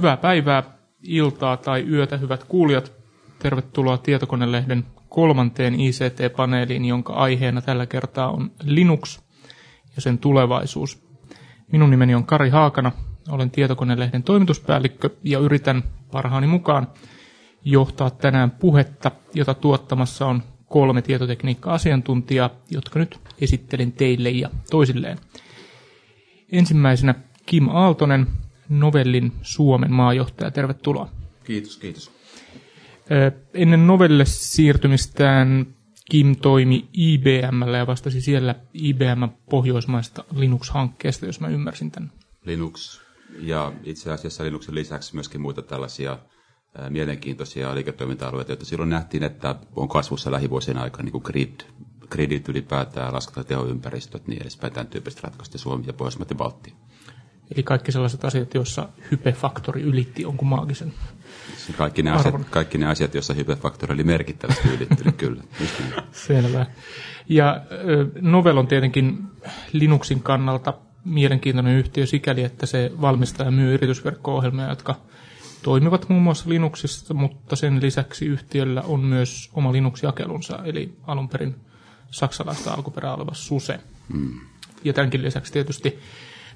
Hyvää päivää, iltaa tai yötä, hyvät kuulijat. Tervetuloa Tietokonelehden kolmanteen ICT-paneeliin, jonka aiheena tällä kertaa on Linux ja sen tulevaisuus. Minun nimeni on Kari Haakana, olen Tietokonelehden toimituspäällikkö ja yritän parhaani mukaan johtaa tänään puhetta, jota tuottamassa on kolme tietotekniikka-asiantuntijaa, jotka nyt esittelen teille ja toisilleen. Ensimmäisenä Kim Aaltonen, Novellin Suomen maajohtaja. Tervetuloa. Kiitos, kiitos. Ennen Novelle siirtymistään Kim toimi IBMllä ja vastasi siellä IBM pohjoismaista Linux-hankkeesta, jos mä ymmärsin tämän. Linux ja itse asiassa Linuxin lisäksi myöskin muita tällaisia mielenkiintoisia liiketoiminta-alueita, joita silloin nähtiin, että on kasvussa lähivuosien aikana niin kuin grid, gridit ylipäätään, laskentatehoympäristöt, niin edespäin tämän tyyppiset ratkaisut Suomi ja Pohjoismaat ja Baltia. Eli kaikki sellaiset asiat, joissa hypefaktori ylitti jonkun maagisen kaikki ne, asiat, kaikki ne asiat, joissa hypefaktori oli merkittävästi ylittynyt, kyllä. Selvä. Ja Novel on tietenkin Linuxin kannalta mielenkiintoinen yhtiö sikäli, että se valmistaa ja myy yritysverkko-ohjelmia, jotka toimivat muun muassa Linuxissa, mutta sen lisäksi yhtiöllä on myös oma Linux-jakelunsa, eli alun perin saksalaista alkuperää oleva SUSE. Hmm. Ja tämänkin lisäksi tietysti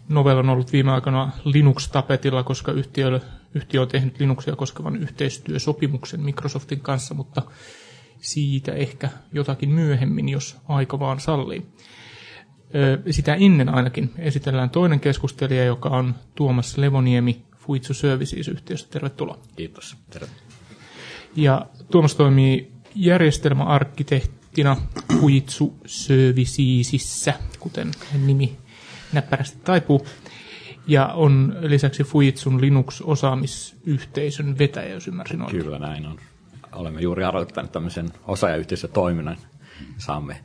Novel on ollut viime aikoina Linux-tapetilla, koska yhtiö, yhtiö on tehnyt Linuxia koskevan yhteistyösopimuksen Microsoftin kanssa, mutta siitä ehkä jotakin myöhemmin, jos aika vaan sallii. Sitä ennen ainakin esitellään toinen keskustelija, joka on Tuomas Levoniemi Fuitsu Services-yhtiöstä. Tervetuloa. Kiitos. Terve. Ja Tuomas toimii järjestelmäarkkitehtina Fuitsu Servicesissä, kuten nimi näppärästi taipuu. Ja on lisäksi Fujitsun Linux-osaamisyhteisön vetäjä, jos ymmärsin oikein. Kyllä näin on. Olemme juuri aloittaneet tämmöisen osaajayhteisötoiminnan. Saamme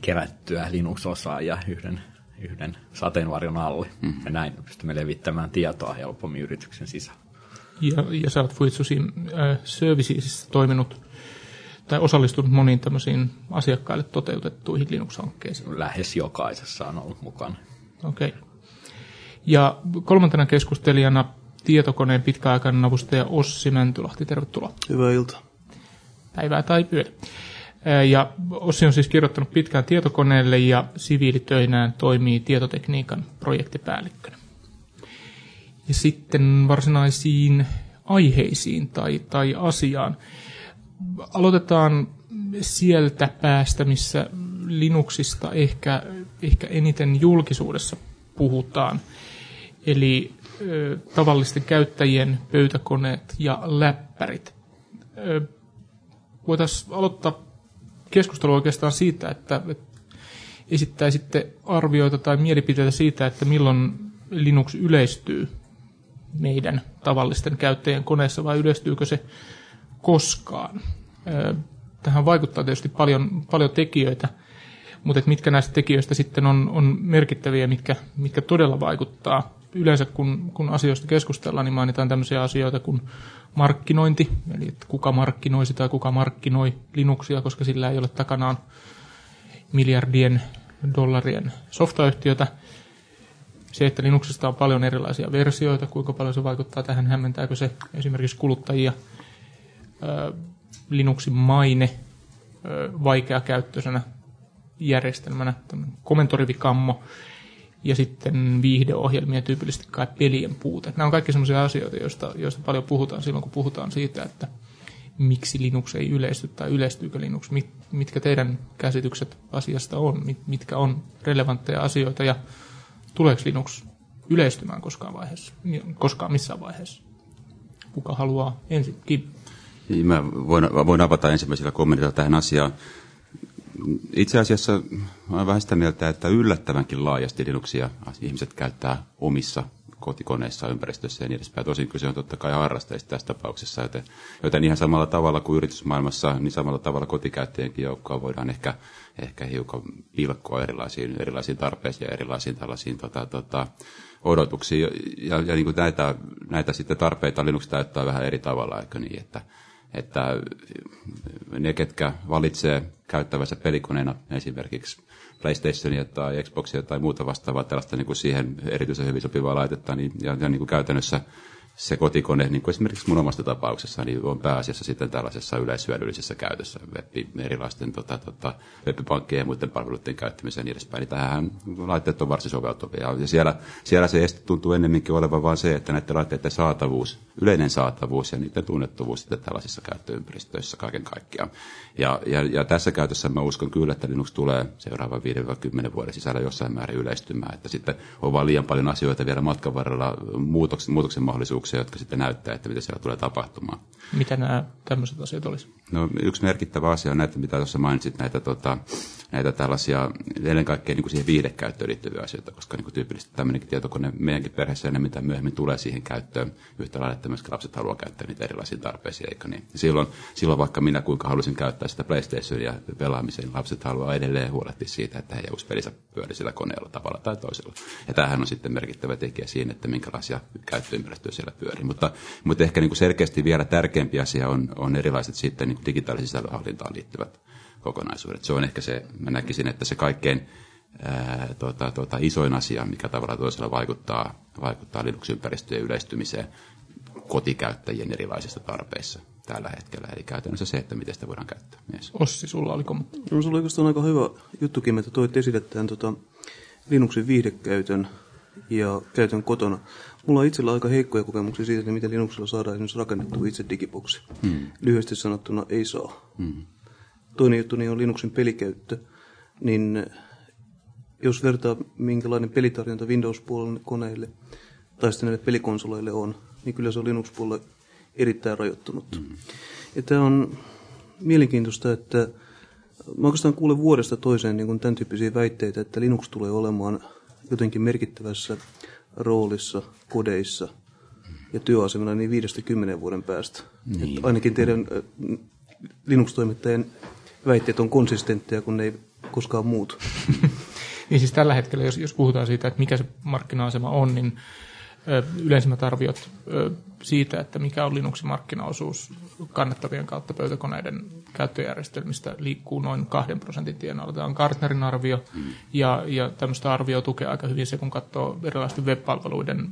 kerättyä Linux-osaajia yhden, yhden sateenvarjon alle. Mm. Ja näin pystymme levittämään tietoa helpommin yrityksen sisällä. Ja, ja sä olet Fujitsusin äh, servicesissa toiminut tai osallistunut moniin tämmöisiin asiakkaille toteutettuihin Linux-hankkeisiin? Lähes jokaisessa on ollut mukana. Okei. Okay. Ja kolmantena keskustelijana tietokoneen pitkäaikainen avustaja Ossi Mäntylahti. Tervetuloa. Hyvää iltaa. Päivää tai yötä. Ja Ossi on siis kirjoittanut pitkään tietokoneelle ja siviilitöinään toimii tietotekniikan projektipäällikkönä. Ja sitten varsinaisiin aiheisiin tai, tai asiaan aloitetaan sieltä päästä, missä Linuxista ehkä, ehkä eniten julkisuudessa puhutaan. Eli ö, tavallisten käyttäjien pöytäkoneet ja läppärit. Voitaisiin aloittaa keskustelu oikeastaan siitä, että, että esittäisitte arvioita tai mielipiteitä siitä, että milloin Linux yleistyy meidän tavallisten käyttäjien koneessa vai yleistyykö se koskaan. Tähän vaikuttaa tietysti paljon, paljon tekijöitä, mutta et mitkä näistä tekijöistä sitten on, on merkittäviä, mitkä, mitkä todella vaikuttaa. Yleensä kun, kun asioista keskustellaan, niin mainitaan tämmöisiä asioita kuin markkinointi, eli että kuka markkinoisi tai kuka markkinoi Linuxia, koska sillä ei ole takanaan miljardien dollarien softayhtiötä. Se, että Linuxista on paljon erilaisia versioita, kuinka paljon se vaikuttaa tähän, hämmentääkö se esimerkiksi kuluttajia – Linuxin maine vaikeakäyttöisenä järjestelmänä, komentorivikammo ja sitten viihdeohjelmia, tyypillisesti kai pelien puute. Nämä on kaikki sellaisia asioita, joista, joista paljon puhutaan silloin, kun puhutaan siitä, että miksi Linux ei yleisty tai yleistyykö Linux, mit, mitkä teidän käsitykset asiasta on, mit, mitkä on relevantteja asioita ja tuleeko Linux yleistymään koskaan vaiheessa, koskaan missään vaiheessa. Kuka haluaa ensin? Kim. Niin, mä voin, voin avata ensimmäisellä kommentilla tähän asiaan. Itse asiassa olen vähän sitä mieltä, että yllättävänkin laajasti Linuxia ihmiset käyttää omissa kotikoneissa, ympäristössä ja niin edespäin. Tosin kyse on totta kai harrasteista tässä tapauksessa, joten, joten ihan samalla tavalla kuin yritysmaailmassa, niin samalla tavalla kotikäyttäjienkin joukkoa voidaan ehkä, ehkä hiukan pilkkoa erilaisiin, erilaisiin tarpeisiin ja erilaisiin tällaisiin tota, tota, odotuksiin. Ja, ja, ja niin kuin näitä, näitä sitten tarpeita Linux täyttää vähän eri tavalla, eikö niin, että, että ne, ketkä valitsee käyttävänsä pelikoneena esimerkiksi PlayStationia tai Xboxia tai muuta vastaavaa tällaista niin kuin siihen erityisen hyvin sopivaa laitetta, niin, ja, ja niin kuin käytännössä se kotikone, niin kuin esimerkiksi mun omasta tapauksessa, niin on pääasiassa sitten tällaisessa yleishyödyllisessä käytössä, web, erilaisten tota, tota, webpankkien ja muiden palveluiden käyttämiseen ja niin edespäin. Niin tähän laitteet on varsin soveltuvia. Ja siellä, siellä se este tuntuu ennemminkin olevan vain se, että näiden laitteiden saatavuus, yleinen saatavuus ja niiden tunnettuvuus sitten tällaisissa käyttöympäristöissä kaiken kaikkiaan. Ja, ja, ja tässä käytössä mä uskon kyllä, että Linux tulee seuraavan 5-10 vuoden sisällä jossain määrin yleistymään, että sitten on vaan liian paljon asioita vielä matkan varrella muutoksen, muutoksen mahdollisuuksia, jotka sitten näyttää, että mitä siellä tulee tapahtumaan. Mitä nämä tämmöiset asiat olisi? No yksi merkittävä asia on näitä, mitä tuossa mainitsit, näitä, tota, näitä tällaisia ennen kaikkea niin kuin siihen viihdekäyttöön liittyviä asioita, koska niin kuin tyypillisesti tämmöinenkin tietokone meidänkin perheessä enemmän tai myöhemmin tulee siihen käyttöön. Yhtä lailla, että myöskin lapset haluaa käyttää niitä erilaisiin tarpeisiin, eikö niin? silloin, silloin vaikka minä kuinka haluaisin käyttää sitä PlayStationia pelaamiseen, niin lapset haluaa edelleen huolehtia siitä, että heidän uusi pelinsä pyörii sillä koneella tavalla tai toisella. Ja tämähän on sitten merkittävä tekijä siinä, että minkälaisia käyttöympäristöjä siellä pyörii. Mutta, mutta ehkä niin kuin selkeästi vielä tärkeämpi asia on, on erilaiset sitten niin digitaalisen sisällönhallintaan liittyvät kokonaisuudet. Se on ehkä se, mä näkisin, että se kaikkein ää, tuota, tuota, isoin asia, mikä tavalla toisella vaikuttaa, vaikuttaa Linux-ympäristöjen yleistymiseen kotikäyttäjien erilaisissa tarpeissa tällä hetkellä. Eli käytännössä se, että miten sitä voidaan käyttää. Yes. Ossi, sulla oli kommentti. No, sulla oli aika hyvä juttukin, että toit esille tämän tota, Linuxin viihdekäytön ja käytön kotona. Mulla on itsellä aika heikkoja kokemuksia siitä, että miten Linuxilla saadaan esimerkiksi rakennettu itse digiboksi. Hmm. Lyhyesti sanottuna ei saa. Hmm. Toinen juttu niin on Linuxin pelikäyttö. Niin jos vertaa, minkälainen pelitarjonta Windows-puolen koneille tai sitten näille pelikonsoleille on, niin kyllä se on Linux-puolella erittäin rajoittunut. Mm. Ja tämä on mielenkiintoista, että mä oikeastaan kuulen vuodesta toiseen niin tämän tyyppisiä väitteitä, että Linux tulee olemaan jotenkin merkittävässä roolissa kodeissa ja työasemilla niin viidestä kymmenen vuoden päästä. Niin. Ainakin teidän Linux-toimittajien väitteet on konsistentteja, kun ne ei koskaan muutu. niin siis tällä hetkellä, jos, jos puhutaan siitä, että mikä se markkina-asema on, niin yleisimmät arviot siitä, että mikä on Linuxin markkinaosuus kannettavien kautta pöytäkoneiden käyttöjärjestelmistä liikkuu noin kahden prosentin tienoilla. Tämä on Gartnerin arvio, mm. ja, ja tämmöistä arvio tukee aika hyvin se, kun katsoo erilaisten web-palveluiden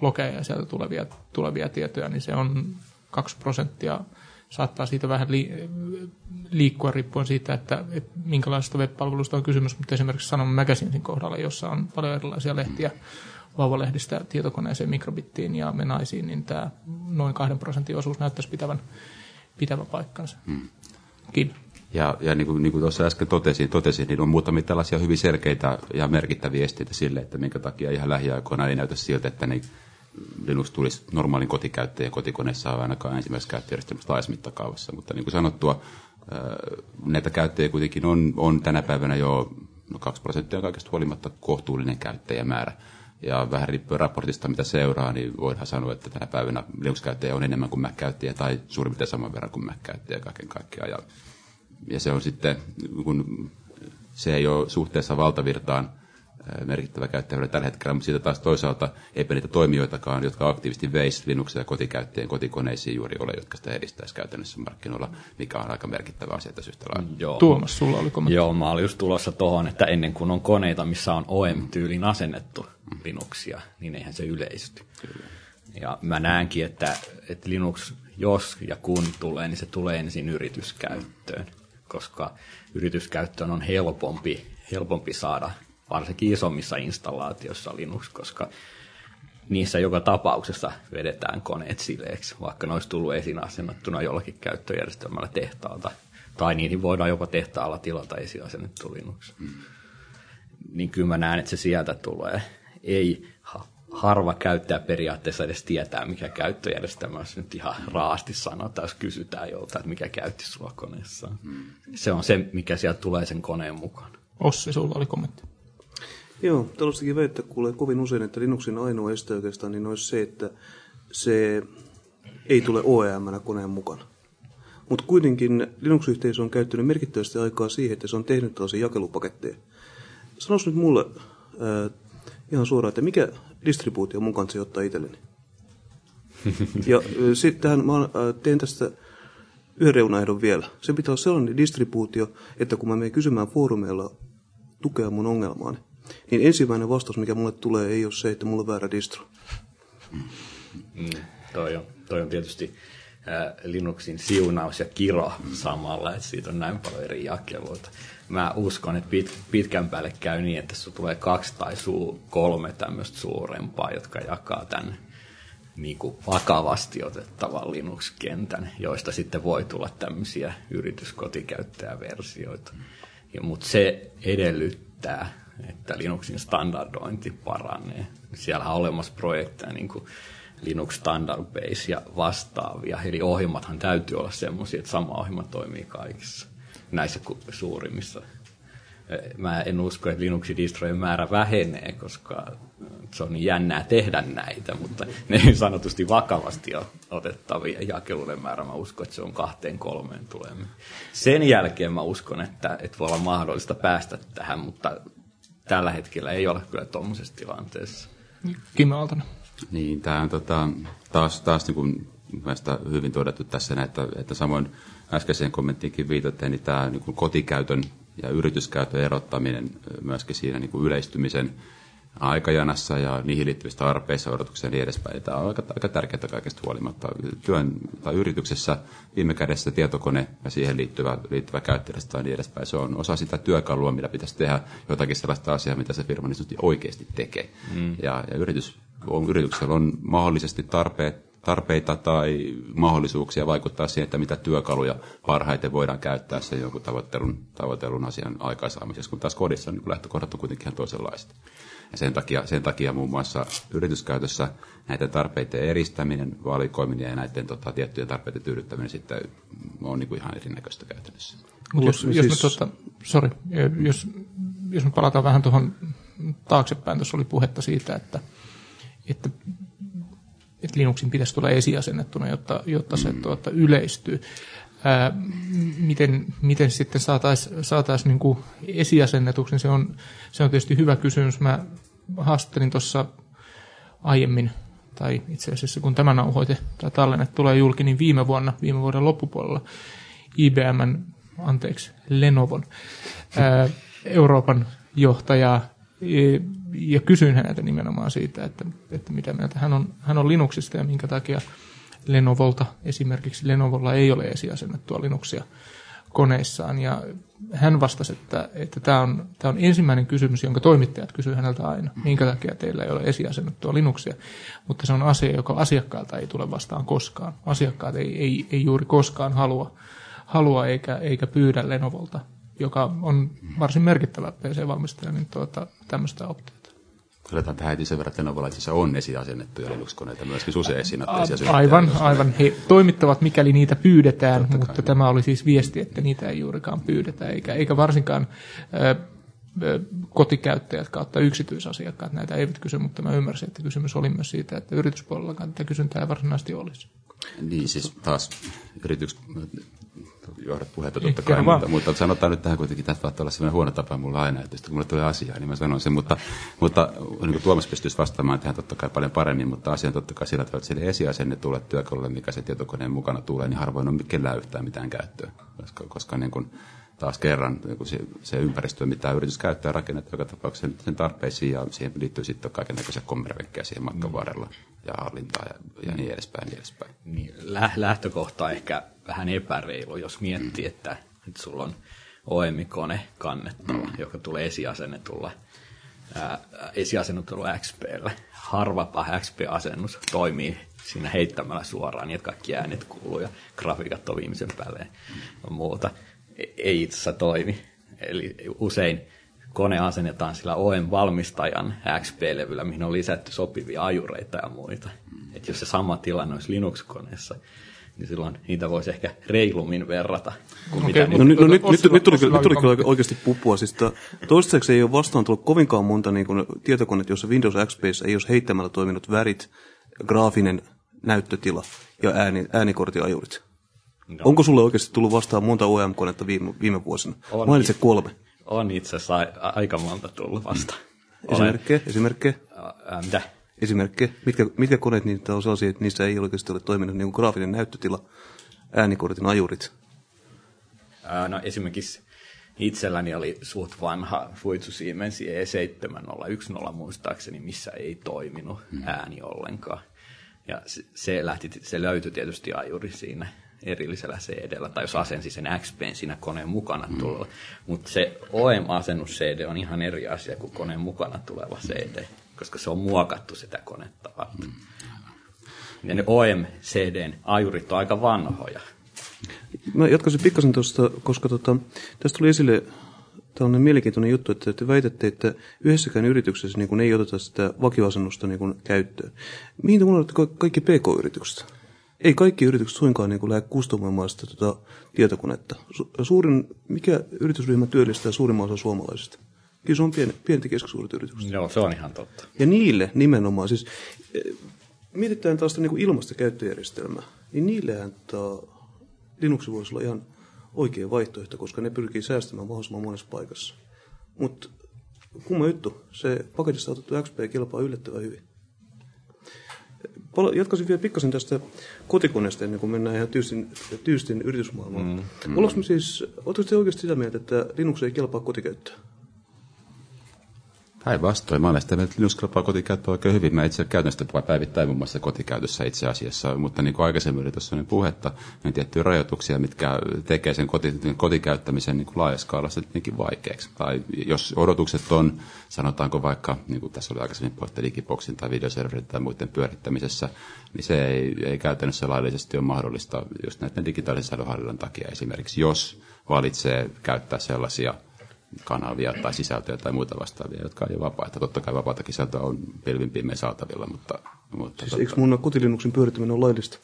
logeja ja sieltä tulevia, tulevia tietoja, niin se on 2 prosenttia saattaa siitä vähän liikkua riippuen siitä, että, että minkälaisesta web-palvelusta on kysymys, mutta esimerkiksi Sanon Magazinesin kohdalla, jossa on paljon erilaisia lehtiä, vauvalehdistä tietokoneeseen, mikrobittiin ja menaisiin, niin tämä noin kahden prosentin osuus näyttäisi pitävän, pitävän paikkansa. Hmm. Ja, ja niin, kuin, niin kuin tuossa äsken totesin, totesin, niin on muutamia tällaisia hyvin selkeitä ja merkittäviä esteitä sille, että minkä takia ihan lähiaikoina ei näytä siltä, että niin Linux tulisi normaalin kotikäyttäjän kotikoneessa ainakaan ensimmäisessä käyttöjärjestelmässä laajassa. Mutta niin kuin sanottua, näitä käyttäjiä kuitenkin on, on tänä päivänä jo no 2 prosenttia kaikesta huolimatta kohtuullinen käyttäjämäärä. Ja vähän riippuen raportista, mitä seuraa, niin voidaan sanoa, että tänä päivänä Linux-käyttäjä on enemmän kuin Mac-käyttäjä tai suurin piirtein saman verran kuin Mac-käyttäjä kaiken kaikkiaan. Ja, ja se on sitten, kun se ei ole suhteessa valtavirtaan merkittävä käyttäjä tällä hetkellä, mutta siitä taas toisaalta eipä niitä toimijoitakaan, jotka aktiivisesti veisivät Linuxia kotikäyttäjien kotikoneisiin juuri ole, jotka sitä edistäisi käytännössä markkinoilla, mikä on aika merkittävä asia tässä yhtä lailla. Joo. Tuomas, sulla oli kommentti. Joo, mä olin just tulossa tuohon, että ennen kuin on koneita, missä on OEM-tyylin asennettu Linuxia, niin eihän se yleisty. Kyllä. Ja mä näenkin, että, että Linux, jos ja kun tulee, niin se tulee ensin yrityskäyttöön, koska yrityskäyttöön on helpompi, helpompi saada varsinkin isommissa installaatioissa Linux, koska niissä joka tapauksessa vedetään koneet sileeksi, vaikka ne olisi tullut esiin asennettuna jollakin käyttöjärjestelmällä tehtaalta. Tai niihin voidaan jopa tehtaalla tilata esiasennettu Linux. Mm. Niin kyllä mä näen, että se sieltä tulee. Ei harva käyttäjä periaatteessa edes tietää, mikä käyttöjärjestelmä, jos nyt ihan raasti sanotaan, jos kysytään jolta, että mikä käytti sua koneessa. Mm. Se on se, mikä sieltä tulee sen koneen mukaan. Ossi, sulla oli kommentti. Joo, tällaistakin väittää kuulee kovin usein, että Linuxin ainoa este oikeastaan niin olisi se, että se ei tule OEM koneen mukana. Mutta kuitenkin Linux-yhteisö on käyttänyt merkittävästi aikaa siihen, että se on tehnyt tällaisia jakelupaketteja. Sanois nyt mulle äh, ihan suoraan, että mikä distribuutio mun kanssa ottaa itselleni? ja äh, sitten mä äh, teen tästä yhden reunaehdon vielä. Se pitää olla sellainen distribuutio, että kun mä menen kysymään foorumeilla tukea mun ongelmaani, niin ensimmäinen vastaus, mikä mulle tulee, ei ole se, että mulla on väärä distro. Mm, toi, on, toi on tietysti Linuxin siunaus ja kiro samalla, että siitä on näin paljon eri jakeluita. Mä uskon, että pit, pitkän päälle käy niin, että se tulee kaksi tai suu, kolme tämmöistä suurempaa, jotka jakaa tämän niin kuin vakavasti otettavan Linux-kentän, joista sitten voi tulla tämmöisiä yrityskotikäyttäjäversioita. Mutta se edellyttää, että Linuxin standardointi paranee. Siellä on olemassa projekteja, niin kuin Linux Standard Base ja vastaavia. Eli ohjelmathan täytyy olla sellaisia, että sama ohjelma toimii kaikissa näissä suurimmissa. Mä en usko, että Linuxin distrojen määrä vähenee, koska se on niin jännää tehdä näitä, mutta ne on sanotusti vakavasti otettavia jakeluiden määrä. Mä uskon, että se on kahteen kolmeen tulemme. Sen jälkeen mä uskon, että, että voi olla mahdollista päästä tähän, mutta tällä hetkellä ei ole kyllä tuommoisessa tilanteessa. Kimmo Aaltonen. Niin, tämä on tota, taas, taas niin kuin hyvin todettu tässä, että, että samoin äskeiseen kommenttiinkin viitatte, niin tämä niin kuin kotikäytön ja yrityskäytön erottaminen myöskin siinä niin kuin yleistymisen aikajanassa ja niihin liittyvistä tarpeissa, odotuksia ja niin edespäin. Tämä on aika, aika tärkeää kaikesta huolimatta. Työn tai yrityksessä viime kädessä tietokone ja siihen liittyvä, liittyvä käyttäjästä ja niin edespäin. Se on osa sitä työkalua, millä pitäisi tehdä jotakin sellaista asiaa, mitä se firma niin oikeasti tekee. Mm. Ja, ja yritys on, yrityksellä on mahdollisesti tarpeet, tarpeita tai mahdollisuuksia vaikuttaa siihen, että mitä työkaluja parhaiten voidaan käyttää sen jonkun tavoittelun, tavoittelun asian aikaisaamisessa, kun taas kodissa niin lähtökohdat on kuitenkin ihan toisenlaiset. Ja sen takia, sen takia muun muassa yrityskäytössä näiden tarpeiden eristäminen, valikoiminen ja näiden tota, tiettyjen tarpeiden tyydyttäminen sitten on niin kuin ihan erinäköistä käytännössä. Mutta jos, jos, siis... tota, sorry, jos, jos me palataan vähän tuohon taaksepäin, tuossa oli puhetta siitä, että että, että Linuxin pitäisi tulla esiasennettuna, jotta, jotta se mm. tuota, yleistyy. Ää, miten, miten sitten saataisiin saatais niin esiasennetuksi, niin se on, se on tietysti hyvä kysymys. Mä haastattelin tuossa aiemmin, tai itse asiassa kun tämä nauhoite tai tallenne tulee julki, niin viime vuonna, viime vuoden loppupuolella IBM, anteeksi, Lenovon, ää, Euroopan johtajaa ja kysyin häneltä nimenomaan siitä, että, että mitä mieltä hän on, hän on Linuxista ja minkä takia Lenovolta, esimerkiksi Lenovolla ei ole esiasennettua Linuxia koneissaan. Ja hän vastasi, että, että tämä, on, tämä on ensimmäinen kysymys, jonka toimittajat kysyvät häneltä aina. Minkä takia teillä ei ole esiasennettua Linuxia? Mutta se on asia, joka asiakkaalta ei tule vastaan koskaan. Asiakkaat ei, ei, ei juuri koskaan halua, halua eikä, eikä pyydä Lenovolta joka on varsin merkittävä PC-valmistaja, niin tuota, tämmöistä optiota. Todetaan tähän heti sen verran, että Lenovolla on esiasennettuja Linux-koneita myöskin usein esiin. Aivan, aivan. He toimittavat, mikäli niitä pyydetään, Totta mutta kai. tämä oli siis viesti, että niitä ei juurikaan pyydetä, eikä, eikä varsinkaan äh, kotikäyttäjät kautta yksityisasiakkaat näitä eivät kysy, mutta mä ymmärsin, että kysymys oli myös siitä, että yrityspuolellakaan tätä kysyntää varsinaisesti olisi. Niin, siis taas yritys, johdat puhetta totta kai, mutta, mutta, sanotaan nyt tähän kuitenkin, että saattaa olla sellainen huono tapa mulla aina, että kun mulle tulee asiaa, niin mä sanon sen, mutta, mutta niin kuin Tuomas pystyisi vastaamaan tähän totta kai paljon paremmin, mutta asia on totta kai sillä tavalla, että sille esiasenne tulee työkalulle, mikä se tietokoneen mukana tulee, niin harvoin on kellään yhtään mitään käyttöä, koska, koska niin kuin, taas kerran niin se, se ympäristö, mitä yritys käyttää rakennetta joka tapauksessa sen tarpeisiin ja siihen liittyy sitten kaiken näköisiä kommervenkkejä siihen matkan mm. varrella ja hallintaa ja, ja niin edespäin. Niin edespäin. Niin, lähtökohta ehkä vähän epäreilu, jos miettii, mm. että, että sulla on OEM-kone kannettava, mm. joka tulee esiasennetulla, ää, esiasennetulla XPllä. Harvapa XP-asennus toimii siinä heittämällä suoraan, niin että kaikki äänet kuuluu ja grafiikat on viimeisen päälle ja muuta. E, ei itse asiassa toimi. Eli usein kone asennetaan sillä OEM-valmistajan XP-levyllä, mihin on lisätty sopivia ajureita ja muita. Mm. Et jos se sama tilanne olisi Linux-koneessa, niin silloin niitä voisi ehkä reilummin verrata. Kuin Okei, mitä No, nyt, nyt, no, nyt, nyt, Ossilla- nyt, tuli, kyllä- nyt tuli oli kyllä kommentti. oikeasti pupua. Siis ta- toistaiseksi ei ole vastaan tullut kovinkaan monta niin kuin, tietokonetta, jossa Windows XP ei olisi heittämällä toiminut värit, graafinen näyttötila ja ääni, äänikortiajurit. No. Onko sulle oikeasti tullut vastaan monta OEM-konetta viime, viime vuosina? On. Mainitse kolme. on itse asiassa aika monta tullut vasta. Olen, Esimerkkejä, esimerkkejä, ää, mitä? Esimerkkejä. Mitkä, mitkä koneet niitä on sellaisia, että niissä ei oikeasti ole toiminut niin kuin graafinen näyttötila, äänikortin ajurit? Ää, No esimerkiksi itselläni oli suht vanha Fuitsu Siemens E7010 muistaakseni, missä ei toiminut ääni ollenkaan. Ja se, se, lähti, se löytyi tietysti ajuri siinä erillisellä CD-llä, tai jos asensi sen XPn siinä koneen mukana mm. Mutta se OEM-asennus-CD on ihan eri asia kuin koneen mukana tuleva CD, koska se on muokattu sitä konetta varten. Ja ne OEM-CDn ajurit on aika vanhoja. Mä jatkaisin pikkasen tuosta, koska tota, tästä tuli esille tällainen mielenkiintoinen juttu, että te väitätte, että yhdessäkään yrityksessä niin kun ei oteta sitä vakioasennusta niin kun käyttöön. Mihin te unohdatte ka- kaikki PK-yritykset? Ei kaikki yritykset suinkaan niin lähde kustomoimaan sitä tota, tietokonetta. Su- suurin, mikä yritysryhmä työllistää suurimman osa suomalaisista? Kyllä se on pien, pienet ja keskisuuret yritykset. Joo, se on ihan totta. Ja niille nimenomaan, siis eh, mietitään taas niin ilmasta käyttöjärjestelmää, niin niillehän tämä Linux voisi olla ihan oikea vaihtoehto, koska ne pyrkii säästämään mahdollisimman monessa paikassa. Mutta kumma juttu, se paketista otettu XP kelpaa yllättävän hyvin. Pala- Jatkaisin vielä pikkasen tästä kotikoneesta ennen kuin mennään ihan tyystin, tyystin yritysmaailmaan. Mm, mm. Ollaanko me siis, te oikeasti sitä mieltä, että Linux ei kelpaa kotikäyttöön? Päinvastoin. Mä olen sitä mieltä, että kotikäyttöä oikein hyvin. Mä itse käytän sitä päivittäin muun muassa kotikäytössä itse asiassa, mutta niin kuin aikaisemmin oli tuossa niin puhetta, niin tiettyjä rajoituksia, mitkä tekee sen koti, kotikäyttämisen niin laajaskaalassa tietenkin vaikeaksi. Tai jos odotukset on, sanotaanko vaikka, niin kuin tässä oli aikaisemmin puhetta digiboksin tai videoserverin tai muiden pyörittämisessä, niin se ei, ei käytännössä laillisesti ole mahdollista just näiden digitaalisen sisällönhallinnan takia esimerkiksi, jos valitsee käyttää sellaisia kanavia tai sisältöjä tai muita vastaavia, jotka ei ole vapaita. Totta kai vapaata sisältöä on pilvin saatavilla, mutta, mutta Siis eikö mun kotilinuksin pyörittäminen ole laillista?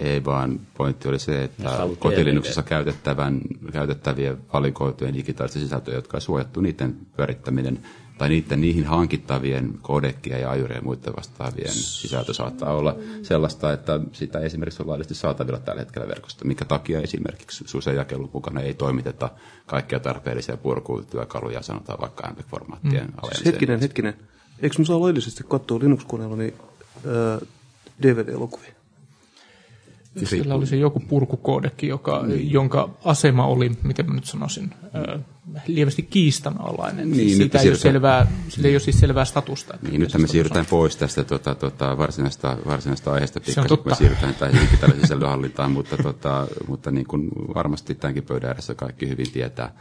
ei vaan pointti oli se, että kotilinnuksessa käytettävän, käytettävien valikoitujen digitaalisten sisältöjä, jotka on suojattu, niiden pyörittäminen tai niiden niihin hankittavien kodekkien ja ajurien ja muiden vastaavien sisältö saattaa olla sellaista, että sitä ei esimerkiksi ole laillisesti saatavilla tällä hetkellä verkosta, minkä takia esimerkiksi SUSE jakelun mukana ei toimiteta kaikkia tarpeellisia purkutyökaluja, sanotaan vaikka MPEG-formaattien mm. Siis hetkinen, hetkinen. Eikö mä saa laillisesti katsoa Linux-koneella niin, ää, DVD-elokuvia? Sillä oli se joku purkukoodekin, joka, niin. jonka asema oli, miten mä nyt sanoisin, ö, lievästi kiistanalainen. Niin, siis siitä ei ole siirrytään- selvää, sillä ei ole siis selvää statusta. Niin, nyt me siirrytään on. pois tästä tota, tota, varsinaista, varsinaista aiheesta pikkasen, kun me siirrytään tähän digitaaliseen sisällönhallintaan, mutta, tota, mutta niin kuin varmasti tämänkin pöydän ääressä kaikki hyvin tietää,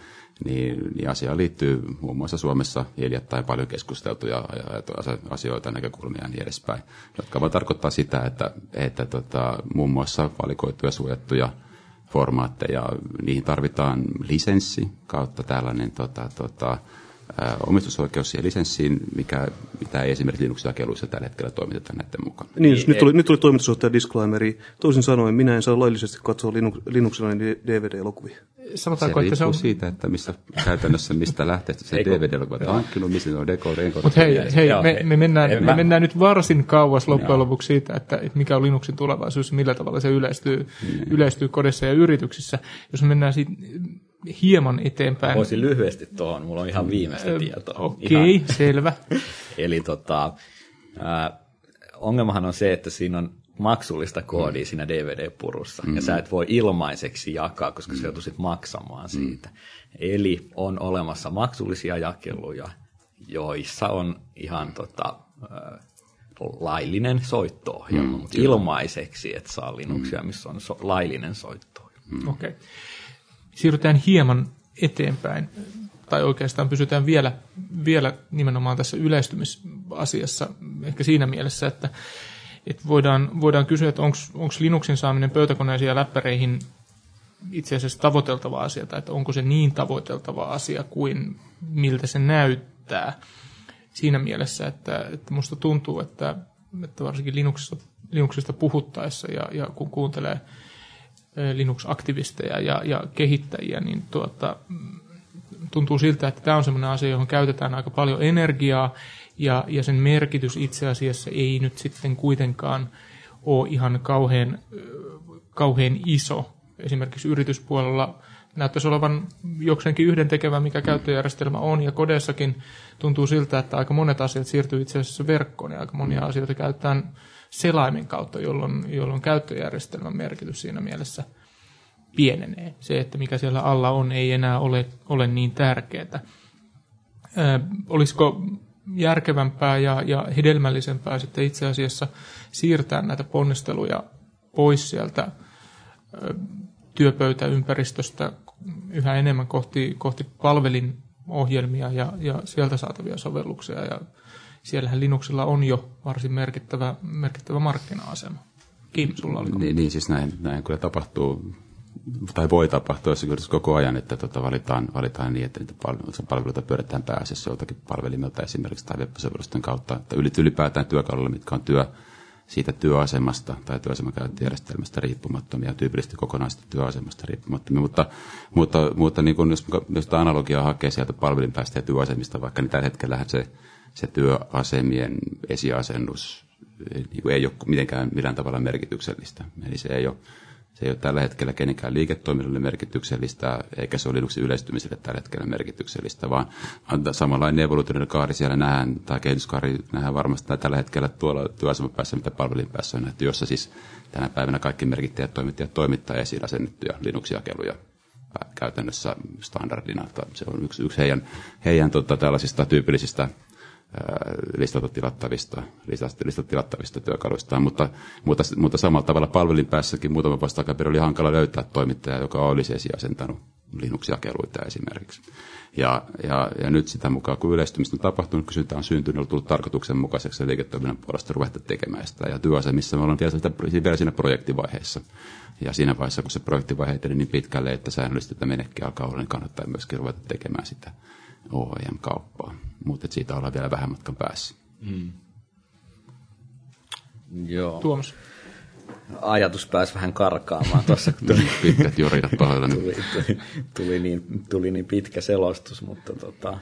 niin, niin asiaan liittyy muun muassa Suomessa hiljattain paljon keskusteltuja ja- ja asioita, näkökulmia ja niin edespäin, jotka vaan tarkoittaa sitä, että, että tota, muun muassa valikoituja suojattuja formaatteja, niihin tarvitaan lisenssi kautta tällainen tota, tota, omistusoikeus siihen lisenssiin, mikä, mitä ei esimerkiksi Linux-jakeluissa tällä hetkellä toimiteta näiden mukaan. Niin, niin nyt, tuli, nyt tuli toimitusjohtaja disclaimeri. Toisin sanoen, minä en saa laillisesti katsoa Linux, Linuxilla niin DVD-elokuvia. Se Sanotaanko, että se on... siitä, että missä käytännössä mistä lähteestä se Eikö- DVD on hankkinut, missä ne on dekodeja. Mutta hei, hei Joo, me, hei. me, mennään, En me mä- mennään nyt varsin kauas loppujen lopuksi siitä, että, mikä on Linuxin tulevaisuus ja millä tavalla se yleistyy, Niin. yleistyy kodissa ja yrityksissä. Jos me mennään siitä hieman eteenpäin. Voisin lyhyesti tuohon, mulla on ihan viimeistä tietoa. Okei, Ihan- selvä. Eli tota, ää, ongelmahan on se, että siinä on maksullista koodia siinä DVD-purussa, mm. ja sä et voi ilmaiseksi jakaa, koska sä joutuisit maksamaan siitä. Eli on olemassa maksullisia jakeluja, joissa on ihan tota, ää, laillinen soitto-ohjelma, mm, mutta ilmaiseksi et saa Linuxia, missä on so- laillinen soitto-ohjelma. Okei. Siirrytään hieman eteenpäin, tai oikeastaan pysytään vielä, vielä nimenomaan tässä yleistymisasiassa, ehkä siinä mielessä, että, että voidaan, voidaan kysyä, että onko Linuxin saaminen pöytäkoneisiin ja läppäreihin itse asiassa tavoiteltava asia, tai että onko se niin tavoiteltava asia kuin miltä se näyttää. Siinä mielessä, että, että musta tuntuu, että, että varsinkin Linuxissa Linuxista puhuttaessa ja, ja kun kuuntelee Linux-aktivisteja ja, ja kehittäjiä, niin tuota, tuntuu siltä, että tämä on sellainen asia, johon käytetään aika paljon energiaa ja, ja sen merkitys itse asiassa ei nyt sitten kuitenkaan ole ihan kauhean, kauhean iso. Esimerkiksi yrityspuolella näyttäisi olevan jokseenkin yhdentekevä, mikä käyttöjärjestelmä on, ja kodessakin tuntuu siltä, että aika monet asiat siirtyy itse asiassa verkkoon, ja aika monia asioita käytetään selaimen kautta, jolloin, jolloin käyttöjärjestelmän merkitys siinä mielessä pienenee. Se, että mikä siellä alla on, ei enää ole, ole niin tärkeää. Ö, olisiko järkevämpää ja, ja hedelmällisempää sitten itse asiassa siirtää näitä ponnisteluja pois sieltä ö, työpöytäympäristöstä yhä enemmän kohti, kohti palvelinohjelmia ja, ja sieltä saatavia sovelluksia. Ja siellähän Linuxilla on jo varsin merkittävä, merkittävä markkina-asema. Kim, sulla oli. Niin, niin, siis näin, näin kyllä tapahtuu, tai voi tapahtua jos koko ajan, että tota valitaan, valitaan niin, että niitä palveluita pyöritetään pääasiassa joltakin palvelimelta esimerkiksi tai web kautta, että ylipäätään työkaluilla, mitkä on työ, siitä työasemasta tai työasemakäyttöjärjestelmästä riippumattomia, tyypillisesti kokonaisesta työasemasta riippumattomia, mutta, mutta, mutta niin kun jos, jos analogiaa hakee sieltä palvelin päästä ja työasemista, vaikka niin tällä hetkellä se, se työasemien esiasennus niin ei ole mitenkään millään tavalla merkityksellistä. Eli se ei ole se ei ole tällä hetkellä kenenkään liiketoiminnalle merkityksellistä, eikä se ole Linuxin yleistymiselle tällä hetkellä merkityksellistä, vaan samanlainen evoluutioiden kaari siellä nähdään, tai kehityskaari nähdään varmasti tällä hetkellä tuolla työasemapäässä, mitä palvelin päässä on nähty, jossa siis tänä päivänä kaikki merkittäjät toimittajat toimittaa esiin asennettuja Linux-jakeluja käytännössä standardina. Se on yksi, yksi heidän, heidän tota, tällaisista tyypillisistä listalta tilattavista, tilattavista työkaluista, mutta, mutta, mutta samalla tavalla palvelin päässäkin muutama vuosi takaperin oli hankala löytää toimittaja, joka olisi esiasentanut Linux-jakeluita esimerkiksi. Ja, ja, ja nyt sitä mukaan, kun yleistymistä on tapahtunut, kysyntä on syntynyt, on tullut tarkoituksenmukaiseksi liiketoiminnan puolesta ruveta tekemään sitä. Ja työasemissa me ollaan vielä, sitä, vielä siinä projektivaiheessa. Ja siinä vaiheessa, kun se projektivaihe eteni niin pitkälle, että säännöllisesti tätä menekkiä alkaa olla, niin kannattaa myöskin ruveta tekemään sitä OEM-kauppaa. Mutta siitä ollaan vielä vähän matkan päässä. Mm. Joo. Tuomas. Ajatus pääsi vähän karkaamaan tuossa, kun tuli, Pitkät joridat pahoilla. tuli, tuli, tuli, niin, tuli niin pitkä selostus, mutta tota,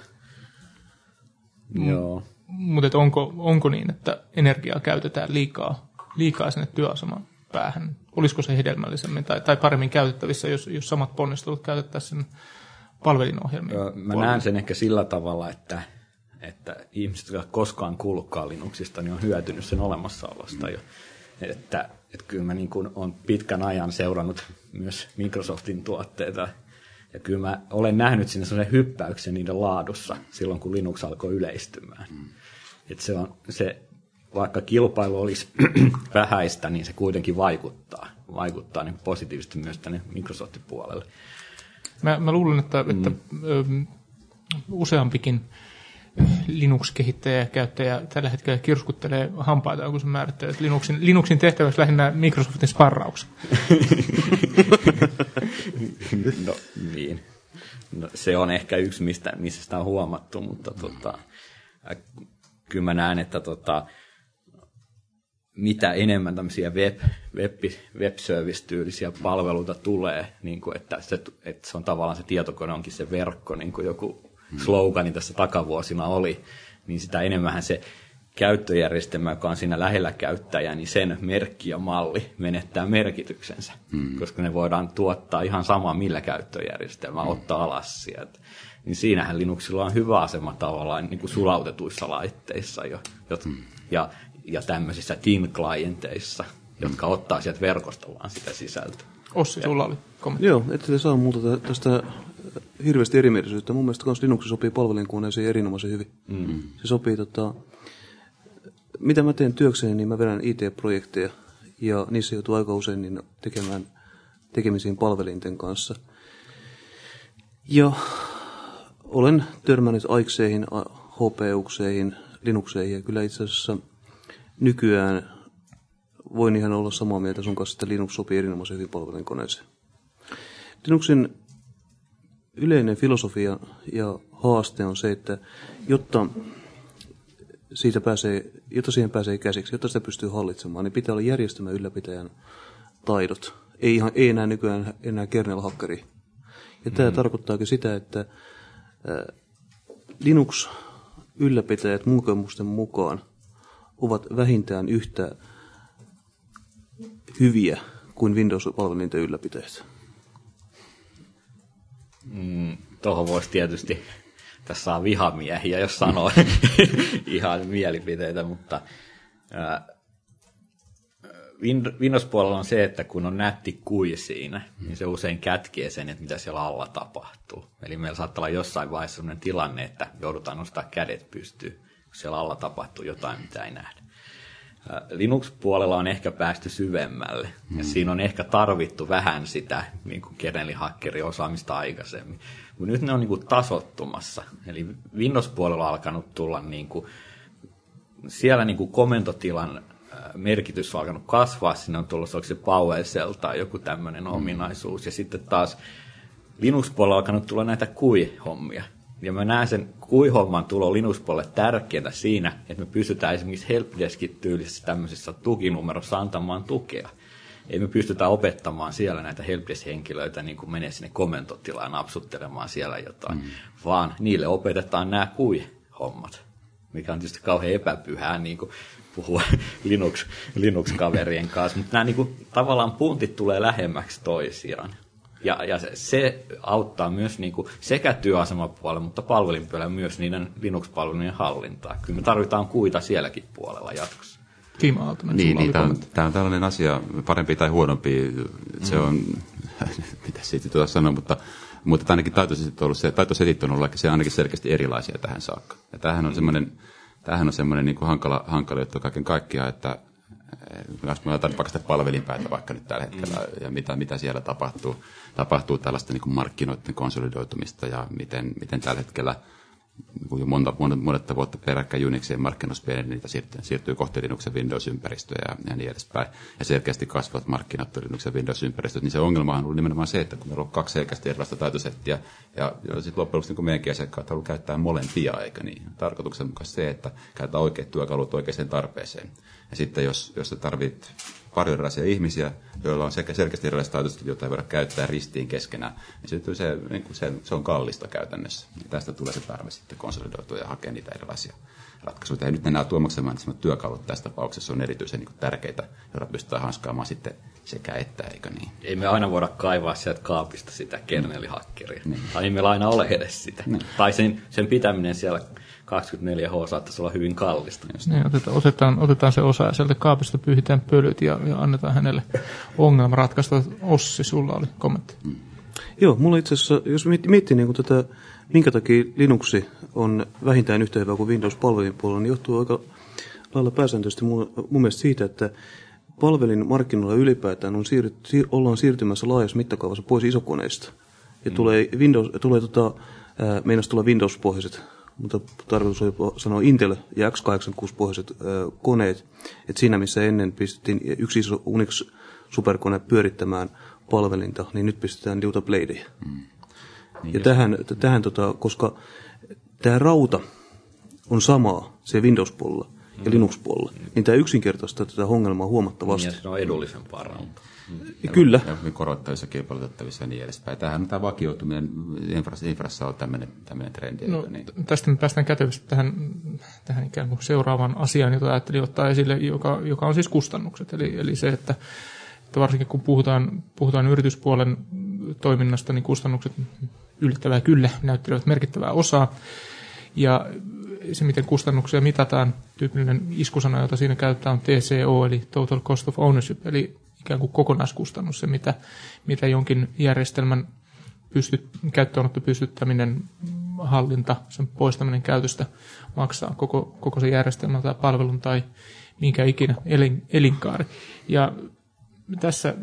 mm. joo. Mutta onko, onko niin, että energiaa käytetään liikaa, liikaa sinne työaseman päähän? Olisiko se hedelmällisemmin tai, tai paremmin käytettävissä, jos, jos samat ponnistelut käytettäisiin palvelinohjelmiin? Mä näen sen ehkä sillä tavalla, että, että ihmiset, jotka koskaan kuullutkaan Linuxista, niin on hyötynyt sen olemassaolosta jo. Että, että kyllä mä niin kuin olen pitkän ajan seurannut myös Microsoftin tuotteita, ja kyllä mä olen nähnyt sinne sellaisen hyppäyksen niiden laadussa silloin, kun Linux alkoi yleistymään. Mm. Että se on, se, vaikka kilpailu olisi vähäistä, niin se kuitenkin vaikuttaa, vaikuttaa niin positiivisesti myös tänne Microsoftin puolelle. Mä, mä luulen, että, mm. että ö, useampikin Linux-kehittäjä ja käyttäjä tällä hetkellä kirskuttelee hampaita, kun se määrittelee, että Linuxin, Linuxin tehtäväksi lähinnä Microsoftin sparraus. no niin. No, se on ehkä yksi, mistä, missä sitä on huomattu, mutta tota, kyllä mä näen, että tota, mitä enemmän tämmöisiä web, web, web-service-tyylisiä palveluita tulee, niin kuin että, se, että se on tavallaan se tietokone onkin se verkko, niin kuin joku slogani tässä takavuosina oli, niin sitä enemmän se käyttöjärjestelmä, joka on siinä lähellä käyttäjää, niin sen merkki ja malli menettää merkityksensä, hmm. koska ne voidaan tuottaa ihan sama millä käyttöjärjestelmä, hmm. ottaa alas sieltä. Niin siinähän Linuxilla on hyvä asema tavallaan niin kuin sulautetuissa laitteissa jo, jot, hmm. ja ja tämmöisissä team-klienteissa, jotka ottaa sieltä verkosta vaan sitä sisältöä. Ossi, sulla oli kommentti. Joo, ette saa multa tästä hirveästi erimielisyyttä. Mun mielestä myös Linux sopii palvelinkoneeseen erinomaisen hyvin. Mm. Se sopii, tota, mitä mä teen työkseni, niin mä vedän IT-projekteja ja niissä joutuu aika usein niin tekemään tekemisiin palvelinten kanssa. Ja olen törmännyt aikseihin, HPUkseihin, Linuxeihin ja kyllä itse asiassa – nykyään voin ihan olla samaa mieltä sun kanssa, että Linux sopii erinomaisen hyvin palvelinkoneeseen. Linuxin yleinen filosofia ja haaste on se, että jotta siitä pääsee, jotta siihen pääsee käsiksi, jotta sitä pystyy hallitsemaan, niin pitää olla järjestelmän ylläpitäjän taidot. Ei, ihan, ei enää nykyään enää kernel-hakkeri. Ja mm. tämä tarkoittaakin sitä, että äh, Linux-ylläpitäjät mun mukaan ovat vähintään yhtä hyviä kuin Windows-palvelinten ylläpitäjät. Mm, Tuohon voisi tietysti, tässä on vihamiehiä, jos sanoo ihan mielipiteitä, mutta ää, Windows-puolella on se, että kun on nätti kui siinä, niin se usein kätkee sen, että mitä siellä alla tapahtuu. Eli meillä saattaa olla jossain vaiheessa sellainen tilanne, että joudutaan nostaa kädet pystyyn, siellä alla tapahtuu jotain, mitä ei nähdä. Linux-puolella on ehkä päästy syvemmälle, ja siinä on ehkä tarvittu vähän sitä niin kuin osaamista aikaisemmin. Mutta nyt ne on niin kuin tasottumassa, eli Windows-puolella on alkanut tulla niin kuin, siellä niin kuin komentotilan merkitys on alkanut kasvaa, sinne on tullut se PowerShell tai joku tämmöinen mm. ominaisuus, ja sitten taas Linux-puolella on alkanut tulla näitä kui-hommia. Ja mä näen sen kui-homman tulo Linux-puolelle tärkeää siinä, että me pystytään esimerkiksi helpdeskit tyylisessä tämmöisessä tukinumerossa antamaan tukea. Ei me pystytä opettamaan siellä näitä helpdesk-henkilöitä niin kuin menee sinne komentotilaan napsuttelemaan siellä jotain, mm. vaan niille opetetaan nämä kui-hommat mikä on tietysti kauhean epäpyhää niin kuin puhua Linux, Linux-kaverien kanssa, mutta nämä niin kuin, tavallaan puntit tulee lähemmäksi toisiaan. Ja, ja se, se auttaa myös niin kuin sekä työasemapuolella, mutta palvelinpuolella myös niiden Linux-palvelujen hallintaa. Kyllä me tarvitaan kuita sielläkin puolella jatkossa. Kim Aaltonen, niin, niin tämä, on, tämä on tällainen asia, parempi tai huonompi. Se mm. on, mitä siitä tuossa sanoa, mutta, mutta ainakin taitoisetit on ollut se, on ollut se ainakin selkeästi erilaisia tähän saakka. Ja tämähän on mm. semmoinen, tämähän on semmoinen niin kuin hankala, hankala juttu kaiken kaikkiaan, että jos me otan vaikka sitä palvelinpäätä vaikka nyt tällä hetkellä mm. ja mitä, mitä siellä tapahtuu, tapahtuu tällaista niin kuin markkinoiden konsolidoitumista ja miten, miten tällä hetkellä – niin jo monta, monta, monetta vuotta peräkkäin Unixien markkinoissa niin niitä siirtyy, siirtyy kohti Linuxin Windows-ympäristöä ja, ja niin edespäin. Ja selkeästi kasvavat markkinat Linuxin Windows-ympäristöt, niin se ongelma on ollut nimenomaan se, että kun meillä on kaksi selkeästi erilaista taitosettiä, ja, ja sitten loppujen lopuksi niin meidänkin asiakkaat haluaa käyttää molempia, eikä niin. Tarkoituksenmukaisesti se, että käytetään oikeat työkalut oikeaan tarpeeseen. Ja sitten jos, jos sä tarvit paljon erilaisia ihmisiä, joilla on sekä selkeästi erilaiset taitoiset, joita ei voida käyttää ristiin keskenään, niin se, se, niin kuin se, se on kallista käytännössä. Ja tästä tulee se tarve sitten konsolidoitua ja hakea niitä erilaisia ratkaisuja. Ja nyt nämä Tuomaksen mainitsemat työkalut tässä tapauksessa on erityisen niin tärkeitä, joilla pystytään hanskaamaan sitten sekä että, eikö niin? Ei me aina voida kaivaa sieltä kaapista sitä kernelihakkeria. Niin. Tai ei meillä aina ole edes sitä. Niin. Tai sen, sen pitäminen siellä 24H saattaisi olla hyvin kallista. Niin, otetaan, otetaan, otetaan se osa ja sieltä kaapista pyyhitään pölyt ja, ja annetaan hänelle ongelma ratkaista. Ossi, sulla oli kommentti. Mm. Joo, mulla itse asiassa, jos miettii niin tätä, minkä takia Linuxi on vähintään yhtä hyvä kuin Windows-palvelin puolella, niin johtuu aika lailla pääsääntöisesti mun, mun mielestä siitä, että palvelin markkinoilla ylipäätään on siirry, siir, ollaan siirtymässä laajassa mittakaavassa pois isokoneista. Ja mm. tulee, Windows, tulee tota, meinas tulla Windows-pohjaiset mutta tarkoitus oli sanoa Intel ja x86-pohjaiset koneet, että siinä missä ennen pistettiin yksi iso Unix-superkone pyörittämään palvelinta, niin nyt pistetään Duta Bladeja. Mm. Niin ja tähän, tähän tota, koska tämä rauta on samaa se Windows-puolella mm. ja Linux-puolella, mm. niin tämä yksinkertaistaa tätä ongelmaa huomattavasti. Niin, ja se on edullisempaa rauta. Ja Kyllä. Ja korottavissa, kilpailutettavissa ja niin edespäin. Tämähän on tämä vakioituminen infrassa, infrassa on tämmöinen, tämmöinen trendi. No, niin? Tästä me päästään kätevästi tähän, tähän ikään kuin seuraavaan asiaan, jota ajattelin ottaa esille, joka, joka on siis kustannukset. Eli, eli se, että, että varsinkin kun puhutaan, puhutaan yrityspuolen toiminnasta, niin kustannukset yllättävää kyllä näyttelevät merkittävää osaa. Ja se, miten kustannuksia mitataan, tyypillinen iskusana, jota siinä käyttää, on TCO, eli Total Cost of Ownership, eli ikään kuin kokonaiskustannus, se mitä, mitä jonkin järjestelmän pystyt, käyttöönotto pystyttäminen, hallinta, sen poistaminen käytöstä maksaa koko, koko se järjestelmä tai palvelun tai minkä ikinä elin, elinkaari. Ja tässä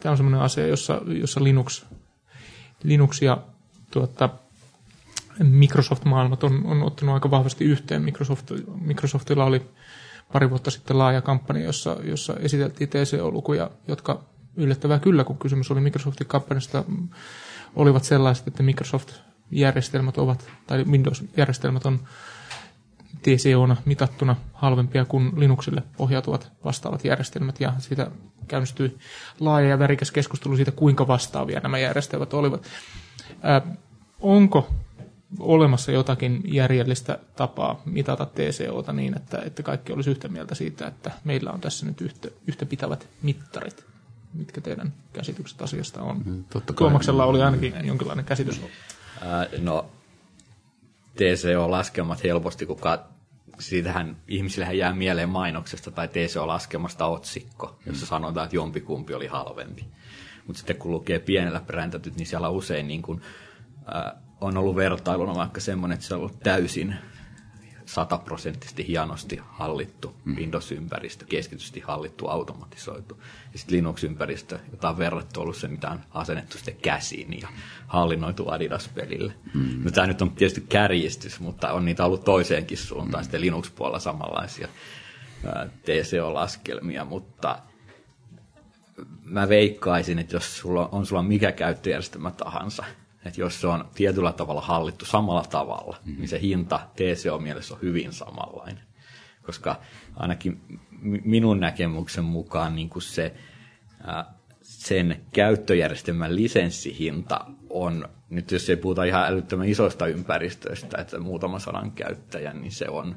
tämä on sellainen asia, jossa, jossa Linux, Linux ja tuota, Microsoft-maailmat on, on ottanut aika vahvasti yhteen. Microsoft, Microsoftilla oli pari vuotta sitten laaja kampanja, jossa, jossa esiteltiin TCO-lukuja, jotka yllättävää kyllä, kun kysymys oli Microsoftin kampanjasta, olivat sellaiset, että Microsoft-järjestelmät ovat, tai Windows-järjestelmät on TCOna mitattuna halvempia kuin Linuxille pohjautuvat vastaavat järjestelmät, ja siitä käynnistyi laaja ja värikäs keskustelu siitä, kuinka vastaavia nämä järjestelmät olivat. Ää, onko olemassa jotakin järjellistä tapaa mitata TCOta niin, että, että kaikki olisi yhtä mieltä siitä, että meillä on tässä nyt yhtä, yhtä pitävät mittarit? Mitkä teidän käsitykset asiasta on? Mm, totta kai. Tuomaksella oli ainakin jonkinlainen käsitys. Ää, no, TCO-laskelmat helposti, kun kat- siitähän ihmisillähän jää mieleen mainoksesta tai TCO-laskelmasta otsikko, jossa mm. sanotaan, että jompikumpi oli halvempi. Mutta sitten kun lukee pienellä präntätyt, niin siellä usein niin kun, ää, on ollut vertailuna vaikka semmoinen, että se on ollut täysin sataprosenttisesti hienosti hallittu mm. Windows-ympäristö, keskitysti hallittu, automatisoitu. Ja sitten Linux-ympäristö, jota on verrattu ollut se, mitä on asennettu sitten käsiin ja hallinnoitu Adidas-pelille. Mm. No, tämä nyt on tietysti kärjistys, mutta on niitä ollut toiseenkin suuntaan mm. sitten Linux-puolella samanlaisia TCO-laskelmia, mutta mä veikkaisin, että jos sulla on sulla mikä käyttöjärjestelmä tahansa, että jos se on tietyllä tavalla hallittu samalla tavalla, mm-hmm. niin se hinta TCO-mielessä on hyvin samanlainen. Koska ainakin minun näkemyksen mukaan niin kuin se, sen käyttöjärjestelmän lisenssihinta on, nyt jos ei puhuta ihan älyttömän isoista ympäristöistä, että muutama sadan käyttäjän, niin se on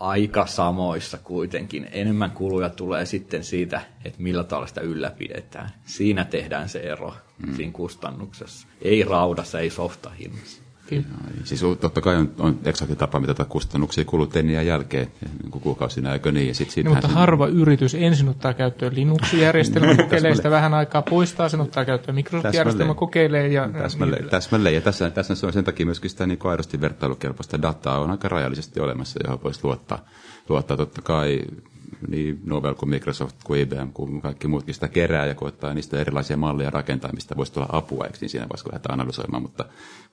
aika samoissa kuitenkin. Enemmän kuluja tulee sitten siitä, että millä tavalla sitä ylläpidetään. Siinä tehdään se ero mm. siinä kustannuksessa. Ei raudassa, ei softahinnassa. Kyllä. Siis totta kai on, on eksakti tapa mitata kustannuksia kuluttajien jälkeen niin kuin kuukausina, eikö niin? Ja sit no, mutta harva yritys ensin ottaa käyttöön Linux-järjestelmä, kokeilee sitä vähän aikaa, poistaa sen, ottaa käyttöön Microsoft-järjestelmä, kokeilee. Ja, täsmälleen, niin, täsmälleen. Ja tässä, tässä se on sen takia myöskin sitä niin aidosti vertailukelpoista dataa on aika rajallisesti olemassa, johon voisi luottaa. luottaa totta kai niin Nobel kuin Microsoft kuin IBM kuin kaikki muutkin sitä kerää ja koettaa niistä erilaisia malleja rakentaa, mistä voisi tulla apua, eikö niin siinä vaiheessa, lähdetään analysoimaan, mutta,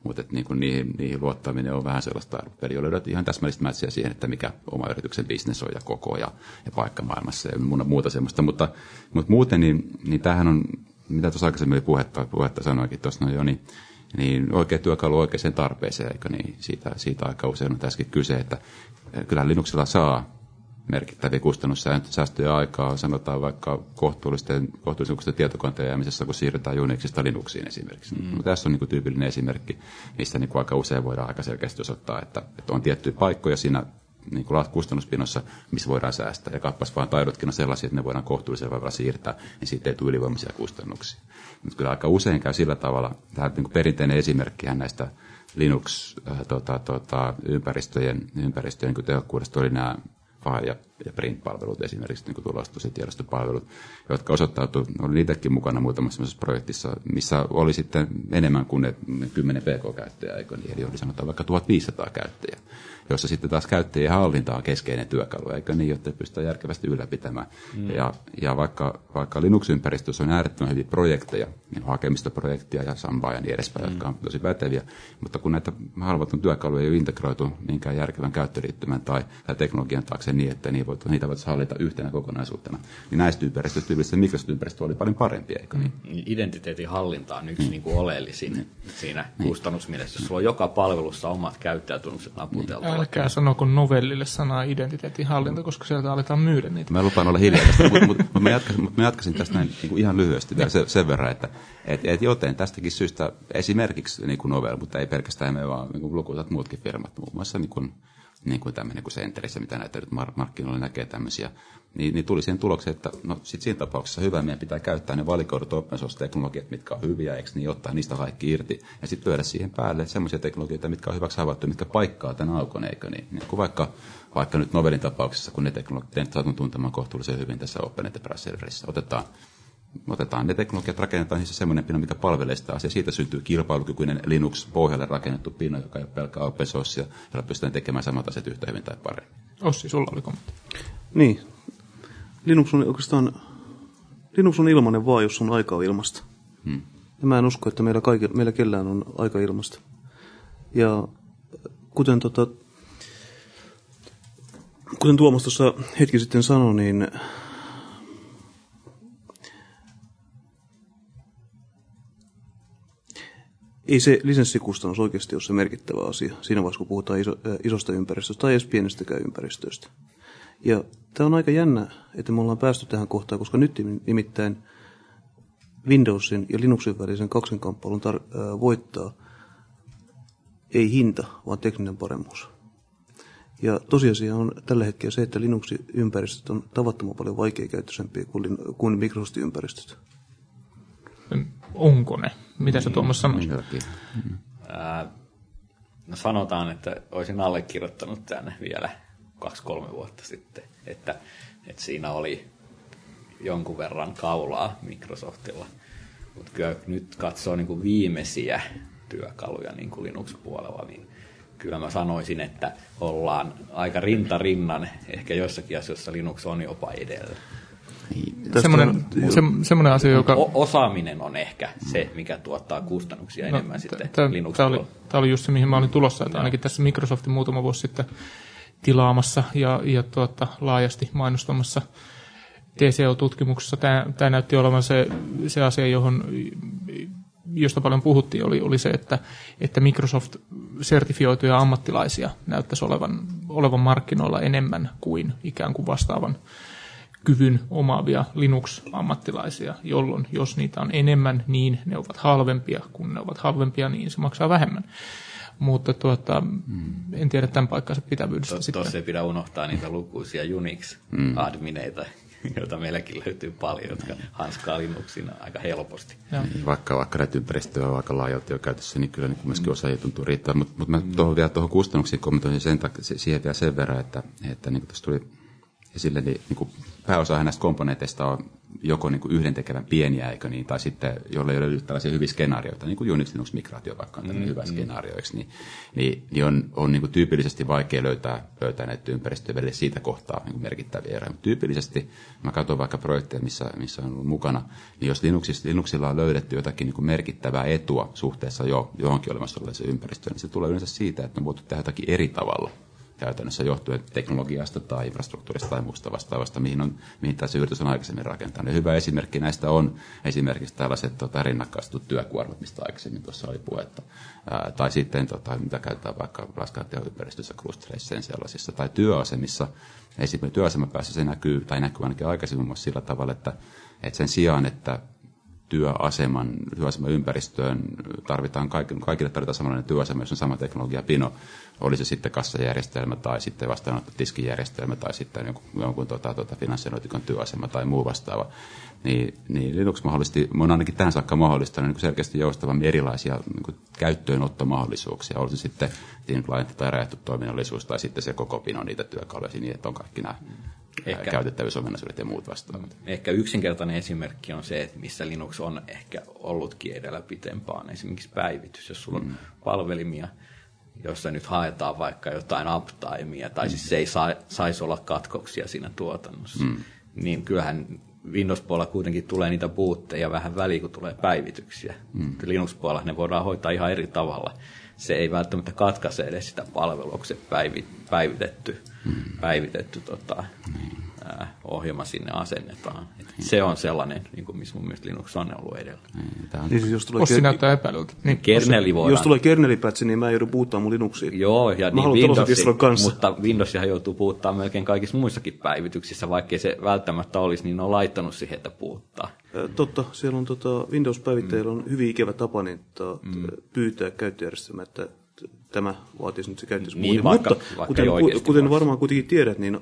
mutta että niin kuin niihin, niihin luottaminen on vähän sellaista peliä, löydät ihan täsmällistä mätsiä siihen, että mikä oma yrityksen bisnes on ja koko ja, ja paikka maailmassa ja muuta semmoista, mutta, mutta muuten niin, niin tämähän on, mitä tuossa aikaisemmin oli puhetta, puhetta sanoikin tuossa no jo, niin, niin oikea työkalu oikeaan tarpeeseen, eikö niin? Siitä, siitä aika usein on tässäkin kyse, että kyllä Linuxilla saa merkittäviä kustannussäästöjä aikaa, sanotaan vaikka kohtuullisten, kohtuullisten tietokanteen jäämisessä, kun siirrytään Unixista Linuxiin esimerkiksi. Mm. No, tässä on niin tyypillinen esimerkki, missä niin aika usein voidaan aika selkeästi osoittaa, että, että on tiettyjä paikkoja siinä niin kuin kustannuspinossa, missä voidaan säästää. Ja kappas vaan taidotkin on sellaisia, että ne voidaan kohtuullisen vaivalla siirtää, niin siitä ei tule ylivoimaisia kustannuksia. Mutta kyllä aika usein käy sillä tavalla, tämä niin kuin perinteinen esimerkki näistä Linux-ympäristöjen äh, tota, tota, niin tehokkuudesta oli nämä file- ja, ja print-palvelut, esimerkiksi niin tulostus- ja tiedostopalvelut, jotka osoittautuivat, olin itsekin mukana muutamassa projektissa, missä oli sitten enemmän kuin ne, ne 10 pk-käyttäjää, niin, eli oli sanotaan vaikka 1500 käyttäjää jossa sitten taas käyttäjien hallinta on keskeinen työkalu, eikö niin, jotta pystytään järkevästi ylläpitämään. Mm. Ja, ja vaikka, vaikka Linux-ympäristössä on äärettömän hyviä projekteja, niin hakemistoprojektia ja Sambaa ja niin edespäin, mm. jotka on tosi päteviä, mutta kun näitä halvatun työkaluja ei ole integroitu minkään järkevän käyttöliittymän tai, tai teknologian taakse niin, että niitä voitaisiin niitä voit hallita yhtenä kokonaisuutena, niin näistä ympäristöistä tyypillisesti Microsoft-ympäristö oli paljon parempi, eikö niin? Mm. Identiteetin hallinta on yksi mm. niin kuin oleellisin mm. siinä mm. kustannusmielessä. Jos sulla on joka palvelussa omat käyttäjätunnukset naputeltu, Älkää sanoko novellille sanaa identiteetin hallinta, koska sieltä aletaan myydä niitä. Mä lupaan olla hiljaa tästä, mutta mut, mut mä, jatkasin, mut mä jatkasin tästä näin niin kuin ihan lyhyesti vielä sen, sen verran, että et, et joten tästäkin syystä esimerkiksi niin kuin Novel, mutta ei pelkästään me, vaan niin lukuisat muutkin firmat, muun muassa niin kuin, niin kuin tämmöinen kuin Centerissä, mitä näitä nyt markkinoilla näkee tämmöisiä, niin, niin tuli siihen tulokseen, että no sit siinä tapauksessa hyvä, meidän pitää käyttää ne valikoidut open source-teknologiat, mitkä on hyviä, eikö niin ottaa niistä kaikki irti, ja sitten lyödä siihen päälle semmoisia teknologioita, mitkä on hyväksi havaittu, mitkä paikkaa tämän aukon, eikö niin? niin kuin vaikka, vaikka nyt Novelin tapauksessa, kun ne teknologiat saatun tuntemaan kohtuullisen hyvin tässä Open Enterprise Serverissä, otetaan otetaan ne teknologiat, rakennetaan niissä semmoinen pino, mikä palvelee sitä asiaa. Siitä syntyy kilpailukykyinen Linux-pohjalle rakennettu pino, joka ei ole pelkkä open source, jolla pystytään tekemään samat asiat yhtä hyvin tai paremmin. Ossi, sulla oli kommentti. Niin. Linux on oikeastaan Linux on ilmainen vaan, jos on aika ilmasta. Hmm. Ja mä en usko, että meillä, kaikilla, meillä kellään on aika ilmasta. Ja kuten, tota, kuten Tuomas tuossa hetki sitten sanoi, niin ei se lisenssikustannus oikeasti ole se merkittävä asia siinä vaiheessa, kun puhutaan iso, äh, isosta ympäristöstä tai edes pienestäkään ympäristöstä. Ja tämä on aika jännä, että me ollaan päästy tähän kohtaan, koska nyt nimittäin Windowsin ja Linuxin välisen kaksinkamppailun tar- äh, voittaa ei hinta, vaan tekninen paremmuus. Ja tosiasia on tällä hetkellä se, että Linuxin ympäristöt on tavattoman paljon vaikeakäyttöisempiä kuin, kuin Microsoftin ympäristöt. Onko ne? Mitä sä Tuomas sanoisit? Ää, no sanotaan, että olisin allekirjoittanut tänne vielä kaksi-kolme vuotta sitten, että, että siinä oli jonkun verran kaulaa Microsoftilla. Mutta kyllä nyt katsoo niin kuin viimeisiä työkaluja niin kuin Linux-puolella, niin kyllä mä sanoisin, että ollaan aika rinta rinnan, ehkä joissakin asioissa Linux on jopa edellä. Semmoinen, se, semmoinen asia, joka... O- osaaminen on ehkä se, mikä tuottaa kustannuksia no, enemmän sitten linux Tämä oli, tämä oli just se, mihin mä olin tulossa, että ainakin tässä Microsoftin muutama vuosi sitten tilaamassa ja, ja tuota, laajasti mainostamassa TCO-tutkimuksessa. Tämä, tämä näytti olevan se, se asia, johon josta paljon puhuttiin, oli, oli se, että, että Microsoft sertifioituja ammattilaisia näyttäisi olevan, olevan markkinoilla enemmän kuin ikään kuin vastaavan kyvyn omaavia Linux-ammattilaisia, jolloin jos niitä on enemmän, niin ne ovat halvempia. Kun ne ovat halvempia, niin se maksaa vähemmän. Mutta tuota, mm. en tiedä tämän paikkansa pitävyydestä. To, Tuossa ei pidä unohtaa niitä lukuisia Unix-admineita, mm. joita meilläkin löytyy paljon, jotka hanskaa Linuxin aika helposti. Niin, vaikka, vaikka näitä ympäristöjä on aika laajalti jo käytössä, niin kyllä niin myöskin osaajia tuntuu riittää. Mutta mut mä mm. tuohon vielä tuohon kustannuksiin kommentoin sen, siihen vielä sen verran, että, että niin kuin tuossa tuli esille, niin, niin kuin pääosa näistä komponenteista on joko niin kuin yhdentekevän pieniä, eikö niin, tai sitten jolle ei ole tällaisia hyviä skenaarioita, niin kuin Unix Linux migraatio vaikka on tämmöinen mm, hyvä mm. skenaario, niin, niin, niin, on, on niin kuin tyypillisesti vaikea löytää, löytää näitä ympäristöjä välillä siitä kohtaa niin kuin merkittäviä eroja. Mutta tyypillisesti, mä katson vaikka projekteja, missä, missä on ollut mukana, niin jos Linuxissa, Linuxilla on löydetty jotakin niin kuin merkittävää etua suhteessa jo johonkin olemassa olevaan ympäristöön, niin se tulee yleensä siitä, että on voitu tehdä jotakin eri tavalla käytännössä johtuen teknologiasta tai infrastruktuurista tai muusta vastaavasta, mihin, on, mihin tässä yritys on aikaisemmin rakentanut. Ja hyvä esimerkki näistä on esimerkiksi tällaiset tota, rinnakkaistut työkuormat, mistä aikaisemmin tuossa oli puhetta. Ää, tai sitten tota, mitä käytetään vaikka raskaan ympäristössä, klustereissa ja sellaisissa. Tai työasemissa, esimerkiksi työasemapäässä se näkyy, tai näkyy ainakin aikaisemmin sillä tavalla, että, että sen sijaan, että työaseman, työaseman ympäristöön. Tarvitaan, kaikille tarvitaan samanlainen työasema, jos on sama teknologia. Pino, oli se sitten kassajärjestelmä tai sitten vastaanottotiskijärjestelmä tai sitten jonkun, jonkun tota, tota, finanssinoitikon työasema tai muu vastaava, niin, niin Linux mahdollisti, on ainakin tähän saakka mahdollistanut niin selkeästi joustavammin erilaisia niin käyttöönottomahdollisuuksia, olisi sitten thin client tai rajattu toiminnallisuus tai sitten se koko pino niitä työkaluja niin, että on kaikki nämä ehkä, käytettävyysominaisuudet ja muut vastaavat. Ehkä yksinkertainen esimerkki on se, että missä Linux on ehkä ollutkin edellä pitempään. Esimerkiksi päivitys, jos sulla on mm. palvelimia, jossa nyt haetaan vaikka jotain uptimea, tai siis se ei saa, saisi olla katkoksia siinä tuotannossa, mm. niin kyllähän Windows-puolella kuitenkin tulee niitä puutteja vähän väliin, kun tulee päivityksiä. Mm. Linux-puolella ne voidaan hoitaa ihan eri tavalla. Se ei välttämättä katkaise edes sitä palvelua, kun se päivi, päivitetty, mm. päivitetty tota, mm ohjelma sinne asennetaan. Et se on sellainen, niin kuin, missä mun mielestä Linux on ollut edellä. Niin, niin siis jos tulee Ossi ker- näyttää epäilyltä. Niin, kerneli voidaan. Jos tulee kernelipätsi, niin mä joudun puuttaa mun Linuxiin. Joo, ja niin Windows, kanssa. mutta Windowsia joutuu puuttaa melkein kaikissa muissakin päivityksissä, vaikkei se välttämättä olisi, niin ne on laittanut siihen, että puuttaa. Totta, siellä on tota, Windows-päivittäjillä mm. on hyvin ikävä tapa niin, to, mm. pyytää käyttöjärjestelmä, että tämä vaatisi nyt se käyttäisi niin, vaikka, Mutta vaikka kuten, kuten varmaan kuitenkin tiedät, niin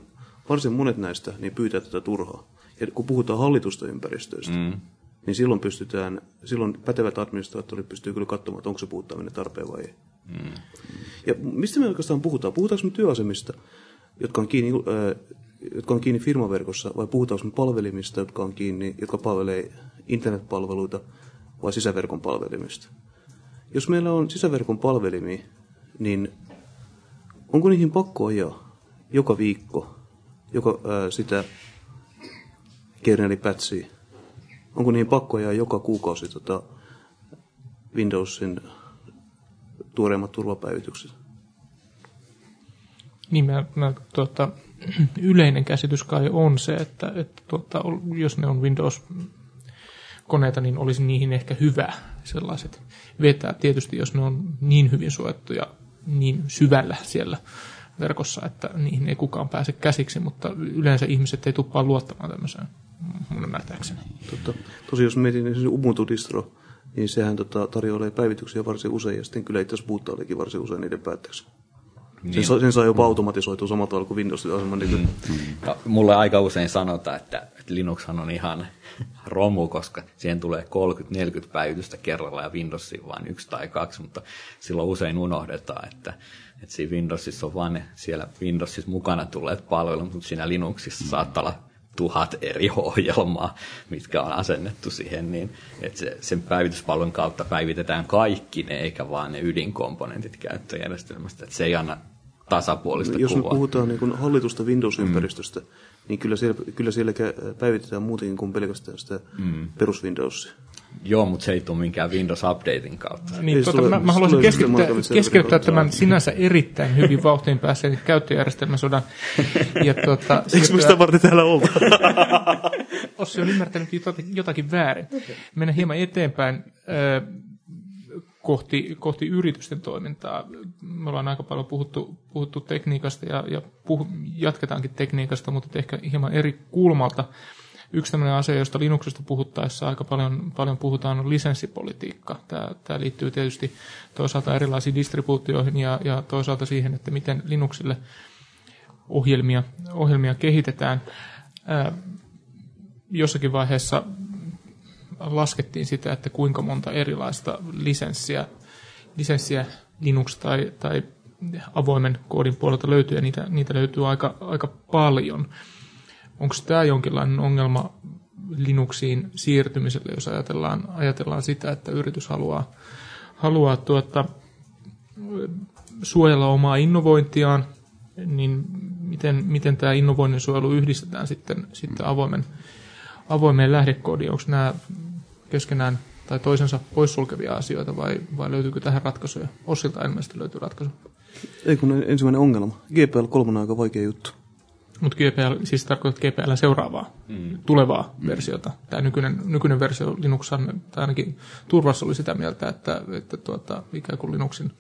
varsin monet näistä niin pyytää tätä turhaa. Ja kun puhutaan hallitusta ympäristöistä, mm. niin silloin pystytään, silloin pätevät administraattorit pystyy kyllä katsomaan, että onko se puuttaminen tarpeen vai ei. Mm. Ja mistä me oikeastaan puhutaan? Puhutaanko me työasemista, jotka on kiinni, äh, jotka on kiinni firmaverkossa, vai puhutaanko me palvelimista, jotka on kiinni, jotka palvelee internetpalveluita, vai sisäverkon palvelimista? Jos meillä on sisäverkon palvelimi, niin onko niihin pakko ajaa joka viikko joko ää, sitä kernelipätsiä? Onko niin pakkoja joka kuukausi tota Windowsin tuoreimmat turvapäivitykset? Niin, mä, mä, tuota, yleinen käsitys kai on se, että, että tuota, jos ne on Windows koneita, niin olisi niihin ehkä hyvä sellaiset vetää. Tietysti jos ne on niin hyvin suojattuja niin syvällä siellä verkossa, että niihin ei kukaan pääse käsiksi, mutta yleensä ihmiset ei tuppaa luottamaan tämmöiseen mun ymmärtääkseni. Totta. Tosi jos mietin esimerkiksi Ubuntu-distro, niin sehän tota, tarjoaa päivityksiä varsin usein, ja sitten kyllä itse asiassa bootaileekin varsin usein niiden päätteeksi. Niin. Sen, saa, sen saa jopa automatisoitua samalla tavalla kuin Windows. Niin mm. Mm. Ja mulle aika usein sanotaan, että, että Linuxhan on ihan romu, koska siihen tulee 30-40 päivitystä kerralla ja Windowsiin vain yksi tai kaksi, mutta silloin usein unohdetaan, että, että siinä Windowsissa on vain siellä Windowsissa mukana tulleet palvelut, mutta siinä Linuxissa mm. saattaa olla tuhat eri ohjelmaa, mitkä on asennettu siihen, niin että se, sen päivityspalvelun kautta päivitetään kaikki ne, eikä vaan ne ydinkomponentit käyttöjärjestelmästä. Että se ei anna tasapuolista Jos kuvaa. me puhutaan niin hallitusta Windows-ympäristöstä, mm. niin kyllä siellä, kyllä siellä päivitetään muutenkin kuin pelkästään sitä mm. perus Windowsia. Joo, mutta se ei tule minkään Windows Updatein kautta. Niin, tuota, mä, mä haluaisin keskeyttää, keskeyttää tämän sinänsä erittäin hyvin vauhtiin pääseen käyttöjärjestelmäsodan. Ja tuota, Eikö me sitä varten täällä olta? Ossi on ymmärtänyt jotakin, jotakin väärin. Mennään hieman eteenpäin äh, kohti, kohti yritysten toimintaa. Me ollaan aika paljon puhuttu, puhuttu tekniikasta ja, ja puh, jatketaankin tekniikasta, mutta ehkä hieman eri kulmalta. Yksi tämmöinen asia, josta Linuxista puhuttaessa aika paljon, paljon puhutaan, on lisenssipolitiikka. Tämä, tämä liittyy tietysti toisaalta erilaisiin distribuutioihin ja, ja toisaalta siihen, että miten Linuxille ohjelmia, ohjelmia kehitetään. Ää, jossakin vaiheessa laskettiin sitä, että kuinka monta erilaista lisenssiä, lisenssiä Linux tai, tai avoimen koodin puolelta löytyy, ja niitä, niitä löytyy aika, aika paljon. Onko tämä jonkinlainen ongelma Linuxiin siirtymiselle, jos ajatellaan, ajatellaan sitä, että yritys haluaa, haluaa tuota, suojella omaa innovointiaan, niin miten, miten tämä innovoinnin suojelu yhdistetään sitten, sitten avoimen, avoimeen lähdekoodiin? Onko nämä keskenään tai toisensa poissulkevia asioita vai, vai löytyykö tähän ratkaisuja? Ossilta ilmeisesti löytyy ratkaisu. Ei kun ensimmäinen ongelma. GPL 3 on aika vaikea juttu. Mutta GPL, siis tarkoittaa GPL seuraavaa, mm. tulevaa mm. versiota. Tämä nykyinen, nykyinen versio Linuxan, tai ainakin turvassa oli sitä mieltä, että, että tuota, ikään kuin Linuxin,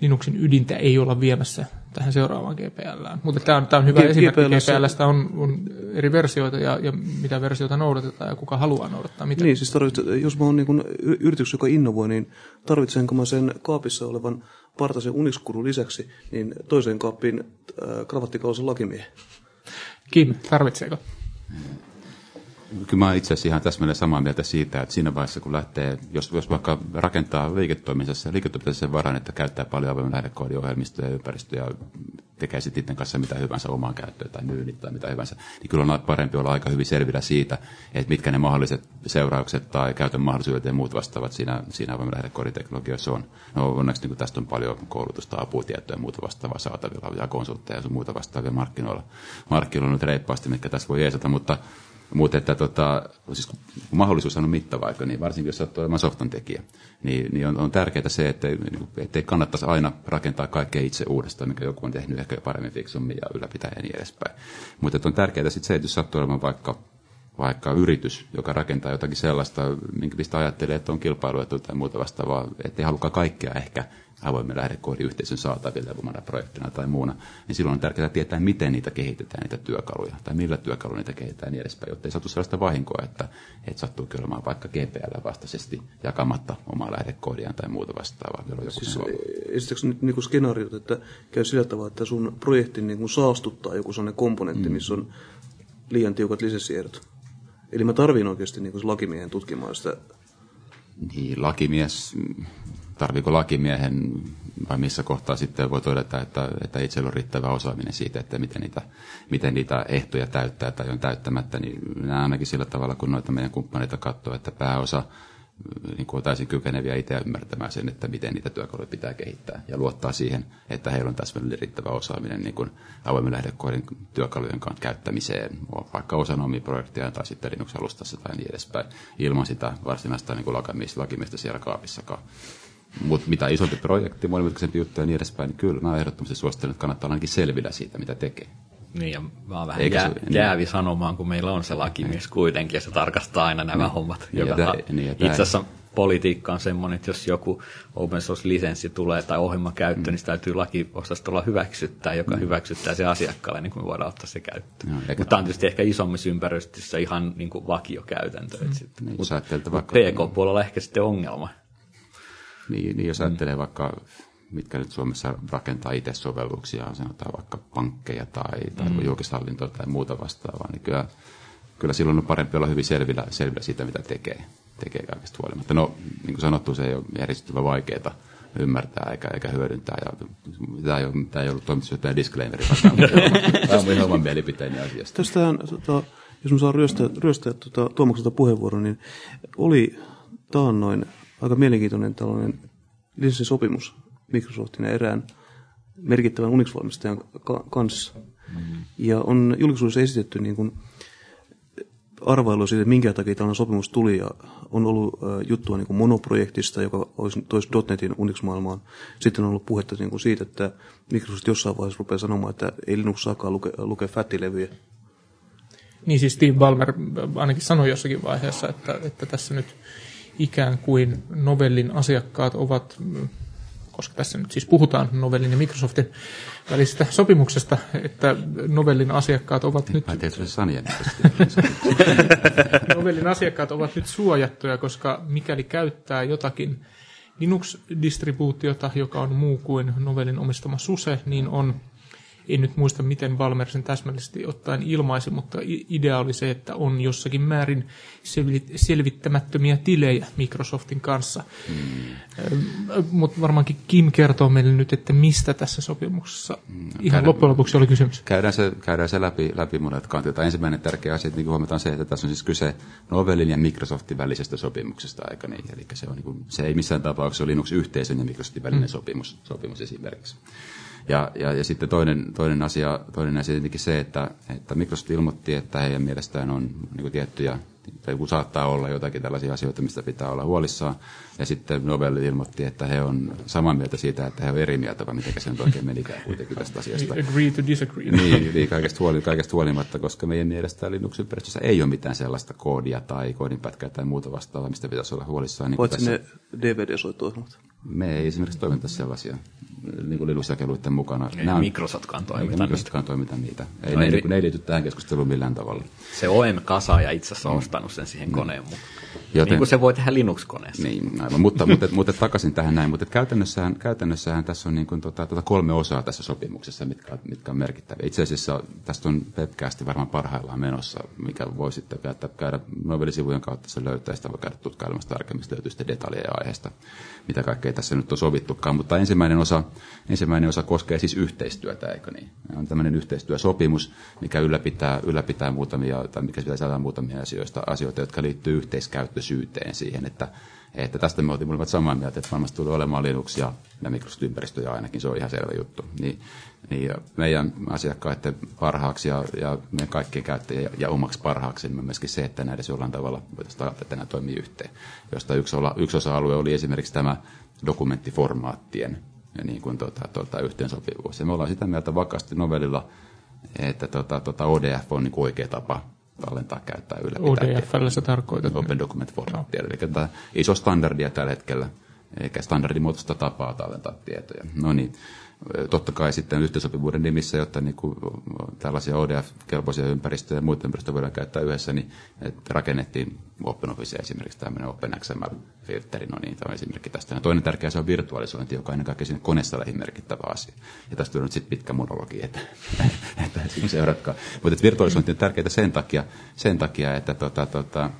Linuxin ydintä ei olla viemässä tähän seuraavaan GPLään. Mutta tämä on, tämä on hyvä G- esimerkki. GPLstä on, on eri versioita ja, ja mitä versioita noudatetaan ja kuka haluaa noudattaa mitä. Niin, siis tarvitset, jos mä oon niin yritys, joka innovoi, niin tarvitsenko mä sen kaapissa olevan partaisen uniskuru lisäksi, niin toiseen kaappiin äh, kravattikausen lakimiehen. Kim, tarvitseeko? Kyllä mä itse asiassa ihan täsmälleen samaa mieltä siitä, että siinä vaiheessa kun lähtee, jos, jos vaikka rakentaa liiketoiminnassa, liiketoiminnassa sen varan, että käyttää paljon avoimen lähdekoodiohjelmistoja ja ympäristöjä, tekee sitten itse kanssa mitä hyvänsä omaan käyttöön tai myynnit tai mitä hyvänsä, niin kyllä on parempi olla aika hyvin selvillä siitä, että mitkä ne mahdolliset seuraukset tai käytön mahdollisuudet ja muut vastaavat siinä, siinä avoimen lähdekooditeknologiassa on. No onneksi niin tästä on paljon koulutusta, aputietoja ja muuta vastaavaa saatavilla ja konsultteja ja muuta vastaavia markkinoilla, markkinoilla nyt reippaasti, mitkä tässä voi jeesata, mutta mutta että tota, siis kun mahdollisuus on mittava aika, niin varsinkin jos olet olemaan softan tekijä, niin, niin on, on tärkeää se, että ei kannattaisi aina rakentaa kaikkea itse uudestaan, mikä joku on tehnyt ehkä paremmin, fiksummin ja ylläpitää ja niin edespäin. Mutta on tärkeää sitten se, että jos sattuu olemaan vaikka vaikka yritys, joka rakentaa jotakin sellaista, minkä mistä ajattelee, että on kilpailuetu tai muuta vastaavaa, ettei halukaan kaikkea ehkä avoimen lähdekoodiyhteisön saataville omana projektina tai muuna, niin silloin on tärkeää tietää, miten niitä kehitetään, niitä työkaluja, tai millä työkaluilla niitä kehitetään niin edespäin, jotta ei satu sellaista vahinkoa, että, että sattuu olemaan vaikka GPL vastaisesti jakamatta omaa lähdekoodiaan tai muuta vastaavaa. Siis, esitätkö nyt niin skenaariot, että käy sillä tavalla, että sun projekti niin saastuttaa joku sellainen komponentti, mm. missä on liian tiukat lisenssiehdot? Eli mä tarvin oikeasti niin kuin lakimiehen tutkimaan sitä. Niin, lakimies tarviiko lakimiehen vai missä kohtaa sitten voi todeta, että, että itsellä on riittävä osaaminen siitä, että miten niitä, miten niitä ehtoja täyttää tai on täyttämättä, niin nämä ainakin sillä tavalla, kun noita meidän kumppaneita katsoo, että pääosa niin kuin täysin kykeneviä itse ymmärtämään sen, että miten niitä työkaluja pitää kehittää ja luottaa siihen, että heillä on täsmälleen riittävä osaaminen niin kuin avoimen lähdekoodin työkalujen käyttämiseen, vaikka osana omia projekteja tai sitten Linux-alustassa tai niin edespäin, ilman sitä varsinaista niin kuin lakimiestä siellä kaapissakaan. Mutta mitä isompi projekti, monimutkaisempi juttu ja niin edespäin, niin kyllä mä ehdottomasti suosittelen, että kannattaa ainakin selvillä siitä, mitä tekee. Niin, ja mä oon vähän jää, niin. jäävi sanomaan, kun meillä on se lakimies kuitenkin, ja se tarkastaa aina nämä niin. hommat. Niin, joka tämä, niin, Itse asiassa politiikka on semmoinen, että jos joku open source-lisenssi tulee tai ohjelma käyttö, mm. niin sitä täytyy lakiosastolla hyväksyttää, joka mm. hyväksyttää se asiakkaalle, niin kuin me voidaan ottaa se käyttöön. No, Mutta tämä on tietysti ehkä isommissa ympäristöissä ihan niin kuin vakiokäytäntö. Mm. Niin, Mutta vaikka... PK-puolella ehkä sitten ongelma. Niin, niin jos ajattelee mm. vaikka mitkä nyt Suomessa rakentaa itse sovelluksia, sanotaan vaikka pankkeja tai, tai mm. julkishallintoa tai muuta vastaavaa, niin kyllä, kyllä silloin on parempi olla hyvin selvillä, selvillä siitä, mitä tekee, tekee kaikesta huolimatta. No, niin kuin sanottu, se ei ole järjestettävän vaikeaa ymmärtää eikä, eikä hyödyntää. Ja, tämä, ei ole, tämä ei ollut toimitusjohtajan disclaimeri, vaan tämä on minun oman mielipiteeni asiasta. Tästähän, tota, jos mä saan ryöstää, ryöstää tuota, Tuomakselta puheenvuoron, niin oli taannoin aika mielenkiintoinen tällainen lisenssisopimus Microsoftin ja erään merkittävän Unix-valmistajan kanssa. Mm-hmm. Ja on julkisuudessa esitetty niin kuin arvailu siitä, minkä takia tällainen sopimus tuli. Ja on ollut juttua niin kuin monoprojektista, joka olisi, toisi .NETin Unix-maailmaan. Sitten on ollut puhetta niin kuin siitä, että Microsoft jossain vaiheessa rupeaa sanomaan, että ei Linux saakaan lukea, lukea fättilevyjä. Niin siis Steve Ballmer ainakin sanoi jossakin vaiheessa, että, että tässä nyt ikään kuin novellin asiakkaat ovat koska tässä nyt siis puhutaan Novellin ja Microsoftin välisestä sopimuksesta, että Novellin asiakkaat ovat nyt... Mä tein Sanien Novellin asiakkaat ovat nyt suojattuja, koska mikäli käyttää jotakin Linux-distribuutiota, joka on muu kuin Novellin omistama SUSE, niin on en nyt muista, miten Valmer sen täsmällisesti ottaen ilmaisi, mutta idea oli se, että on jossakin määrin selvittämättömiä tilejä Microsoftin kanssa. Mm. Mutta varmaankin Kim kertoo meille nyt, että mistä tässä sopimuksessa mm. ihan käydään, loppujen lopuksi oli kysymys. Käydään se, käydään se läpi, läpi monet kantit. Ensimmäinen tärkeä asia, että niin huomataan se, että tässä on siis kyse Novellin ja Microsoftin välisestä sopimuksesta, aika niin. Eli se, on, niin kuin, se ei missään tapauksessa ole Linux-yhteisön ja Microsoftin välinen mm. sopimus, sopimus esimerkiksi. Ja, ja, ja sitten toinen, toinen, asia, toinen asia tietenkin se, että, että Microsoft ilmoitti, että heidän mielestään on niin kuin tiettyjä, tai kun saattaa olla jotakin tällaisia asioita, mistä pitää olla huolissaan. Ja sitten Nobel ilmoitti, että he on samaa mieltä siitä, että he on eri mieltä, vai miten se nyt oikein menikään kuitenkin tästä asiasta. Agree to disagree. Niin, niin kaikesta, huoli, kaikesta huolimatta, koska meidän mielestä Linux-ympäristössä ei ole mitään sellaista koodia tai koodinpätkää tai muuta vastaavaa, mistä pitäisi olla huolissaan. Niin Paitsi ne DVD-soittoihmat. Me ei esimerkiksi toimita sellaisia niin kuin Linux-jakeluiden mukana. Ei Nämä Microsoftkaan toimita. Ei Microsoftkaan toimita niitä. Ei, no, ne, eri... ne ei liity tähän keskusteluun millään tavalla. Se OM-kasaaja itse asiassa on ostanut sen siihen koneen mukaan. Joten, niin kuin se voi tehdä Linux-koneessa. Niin, aivan. mutta, mutta, mutta, takaisin tähän näin. Mutta käytännössähän, käytännössähän tässä on niin kuin, tota, tota kolme osaa tässä sopimuksessa, mitkä, mitkä on merkittäviä. Itse asiassa tästä on webcasti varmaan parhaillaan menossa, mikä voi sitten käydä, käydä novellisivujen kautta se löytää, sitä voi käydä tutkailemassa tarkemmin, löytyy sitten detaljeja aiheesta, mitä kaikkea tässä nyt on sovittukaan. Mutta ensimmäinen osa, ensimmäinen osa koskee siis yhteistyötä, eikö niin? On tämmöinen yhteistyösopimus, mikä ylläpitää, ylläpitää muutamia, tai mikä pitää saada muutamia asioista, asioita, jotka liittyy yhteiskäyttöisyyteen siihen, että että tästä me oltiin molemmat samaa mieltä, että varmasti tulee olemaan Linux ja, ja ainakin, se on ihan selvä juttu. Niin, niin meidän asiakkaiden parhaaksi ja, ja meidän kaikkien käyttäjien ja, ja omaksi parhaaksi niin myöskin se, että näiden jollain tavalla voitaisiin taata, että nämä toimii yhteen. Josta yksi osa-alue oli esimerkiksi tämä dokumenttiformaattien ja niin kuin tuota, tuota, yhteensopivuus. Ja me ollaan sitä mieltä vakaasti novellilla, että tuota, tuota ODF on niin oikea tapa tallentaa, käyttää, ylläpitää. ODFllä se tarkoitat? Open Document Format. No. Eli tämä iso standardia tällä hetkellä, eikä standardimuotoista tapaa tallentaa tietoja. No niin, totta kai sitten yhteensopivuuden nimissä, jotta niin kuin tällaisia ODF-kelpoisia ympäristöjä ja muita ympäristöjä voidaan käyttää yhdessä, niin rakennettiin OpenOffice esimerkiksi tämmöinen OpenXML-filteri, no niin, tämä on esimerkki tästä. Ja toinen tärkeä se on virtualisointi, joka on ennen kaikkea sinne koneessaleihin merkittävä asia. Ja tästä on nyt sitten pitkä monologi, että, että seuratkaa. Mutta virtualisointi on tärkeää sen takia, sen takia että tota, tota,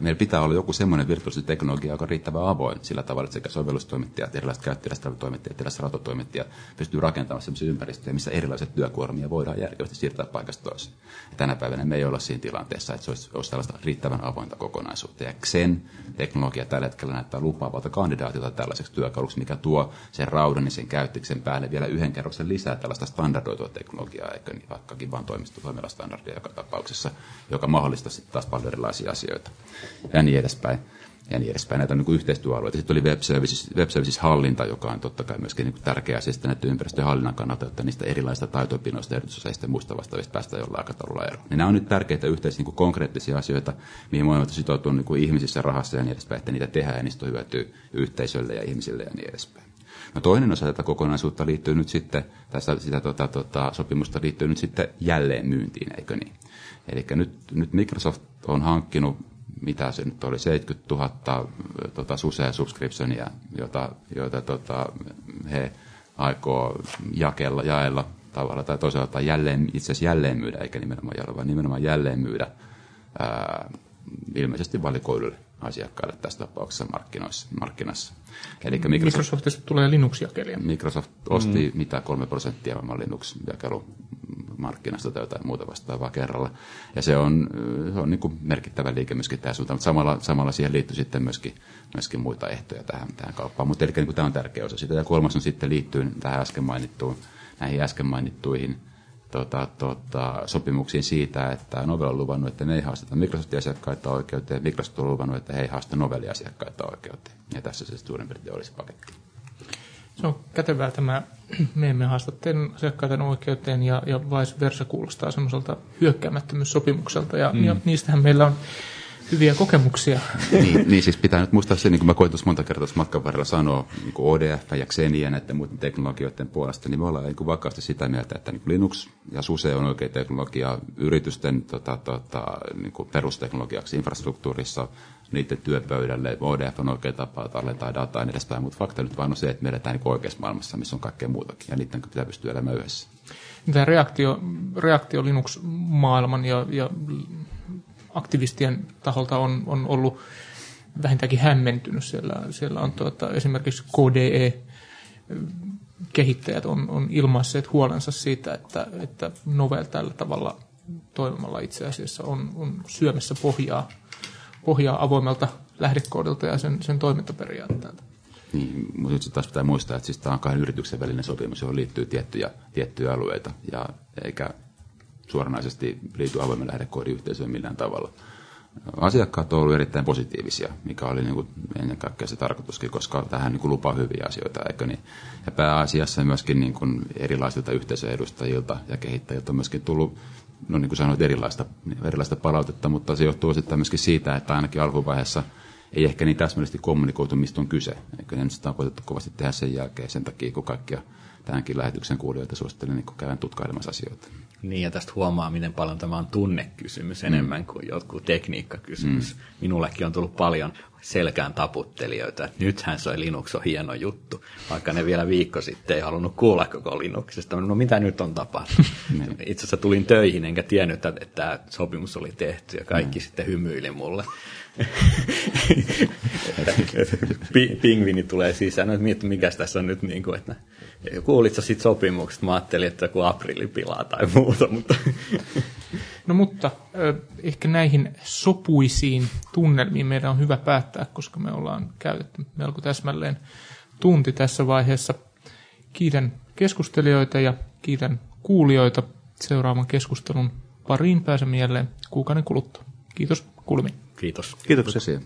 meillä pitää olla joku semmoinen virtuaaliteknologia, joka on riittävän avoin sillä tavalla, että sekä sovellustoimittajat, erilaiset käyttäjätoimittajat, erilaiset ratotoimittajat pystyy rakentamaan sellaisia ympäristöjä, missä erilaiset työkuormia voidaan järkevästi siirtää paikasta toiseen. Ja tänä päivänä me ei olla siinä tilanteessa, että se olisi, olisi tällaista riittävän avointa kokonaisuutta. Ja sen teknologia tällä hetkellä näyttää lupaavalta kandidaatilta tällaiseksi työkaluksi, mikä tuo sen raudan ja sen käyttöksen päälle vielä yhden kerroksen lisää tällaista standardoitua teknologiaa, eikä niin vaikkakin vain toimistotoimilla standardia joka tapauksessa, joka mahdollistaa sitten taas paljon erilaisia asioita ja niin edespäin. ja niin edespäin. Näitä niin yhteistyöalueita. Sitten oli web services, web services hallinta, joka on totta kai myöskin niin tärkeä asia sitten näiden ympäristöjen hallinnan kannalta, että niistä erilaisista taitoipinoista, erityisosaista ja muista vastaavista päästään jollain aikataululla eroon. Niin nämä on nyt tärkeitä yhteisiä niin konkreettisia asioita, mihin molemmat sitoutuu niin kuin ihmisissä, rahassa ja niin edespäin, että niitä tehdään ja niistä on hyötyä yhteisölle ja ihmisille ja niin edespäin. No toinen osa tätä kokonaisuutta liittyy nyt sitten, tässä sitä tota, tota, sopimusta liittyy nyt sitten jälleen myyntiin, eikö niin? Eli nyt, nyt Microsoft on hankkinut, mitä se nyt oli, 70 000 tota, SUSE subscriptionia, jota, joita tota, he aikoo jakella, jaella tavalla tai toisella tai jälleen, itse asiassa jälleen myydä, eikä nimenomaan jaella, vaan nimenomaan jälleen myydä ää, ilmeisesti valikoidulle asiakkaille tässä tapauksessa markkinoissa, markkinassa. Eli Microsoft, Microsoftista tulee Linux-jakelija. Microsoft osti mm. mitä kolme prosenttia Linux-jakelu markkinasta tai jotain muuta vastaavaa kerralla. Ja se on, se on niin kuin merkittävä liike myöskin tässä suuntaan, mutta samalla, samalla siihen liittyy sitten myöskin, myöskin muita ehtoja tähän, tähän kauppaan. Mutta eli niin kuin tämä on tärkeä osa sitä. Ja kolmas on sitten liittyy tähän äsken mainittuun, näihin äsken mainittuihin tota, tota, sopimuksiin siitä, että Novel on luvannut, että ne ei haasteta Microsoftin asiakkaita oikeuteen, Microsoft on luvannut, että he ei haasta Novelin asiakkaita oikeuteen. Ja tässä se suurin piirtein olisi paketti. Se on kätevää tämä, me emme haasta asiakkaiden oikeuteen ja, ja vice versa kuulostaa semmoiselta hyökkäämättömyyssopimukselta ja, mm. ja niistähän meillä on hyviä kokemuksia. niin, niin, siis pitää nyt muistaa se, niin kuin mä koin tuossa monta kertaa matkan varrella sanoa, niin kuin ODF ja Xenia ja näiden muiden teknologioiden puolesta, niin me ollaan niin kuin vakaasti sitä mieltä, että niin kuin Linux ja SUSE on oikea teknologia yritysten tota, tota, niin kuin perusteknologiaksi infrastruktuurissa, niiden työpöydälle, ODF on oikea tapa tallentaa dataa ja niin edespäin, mutta fakta nyt vaan on se, että me eletään niin oikeassa maailmassa, missä on kaikkea muutakin, ja niiden pitää pystyä elämään yhdessä. Tämä reaktio, reaktio Linux-maailman ja, ja aktivistien taholta on, on ollut vähintäänkin hämmentynyt. Siellä, siellä on tuota, esimerkiksi KDE kehittäjät on, on ilmaisseet huolensa siitä, että, että Novel tällä tavalla toimimalla itse asiassa on, on syömässä pohjaa, pohjaa avoimelta lähdekoodilta ja sen, sen toimintaperiaatteelta. Niin, mutta nyt taas pitää muistaa, että siis tämä on kahden yrityksen välinen sopimus, johon liittyy tiettyjä, tiettyjä alueita, ja eikä suoranaisesti liity avoimen lähdekoodiyhteisöön millään tavalla. Asiakkaat ovat olleet erittäin positiivisia, mikä oli niin kuin ennen kaikkea se tarkoituskin, koska tähän niin kuin lupaa hyviä asioita, eikö niin? Ja pääasiassa myöskin niin kuin erilaisilta yhteisöedustajilta ja kehittäjiltä on myöskin tullut, no niin kuin sanoit, erilaista, erilaista palautetta, mutta se johtuu sitten myöskin siitä, että ainakin alkuvaiheessa ei ehkä niin täsmällisesti kommunikoitu, mistä on kyse. Eikö ne sitä on koetettu kovasti tehdä sen jälkeen, sen takia kun kaikkia tämänkin lähetyksen kuulijoita suosittelen niin käydään tutkailemassa asioita. Niin, ja tästä huomaa, miten paljon tämä on tunnekysymys mm. enemmän kuin jotkut tekniikkakysymys. Mm. Minullekin on tullut paljon selkään taputtelijoita, että nythän se Linux on hieno juttu, vaikka ne vielä viikko sitten ei halunnut kuulla koko Linuxista. No mitä nyt on tapahtunut? Niin. Itse asiassa tulin töihin, enkä tiennyt, että, että tämä sopimus oli tehty, ja kaikki mm. sitten hymyili mulle. Pingvini tulee sisään, no, että mikä tässä on nyt, niin kuin, että kuulitko siitä sopimuksesta? Mä ajattelin, että joku aprilipilaa tai muuta, mutta... No mutta ehkä näihin sopuisiin tunnelmiin meidän on hyvä päättää, koska me ollaan käytetty melko täsmälleen tunti tässä vaiheessa. Kiitän keskustelijoita ja kiitän kuulijoita. Seuraavan keskustelun pariin pääsemme jälleen kuukauden kuluttua. Kiitos kuulemiin. Kiitos. Kiitoksia.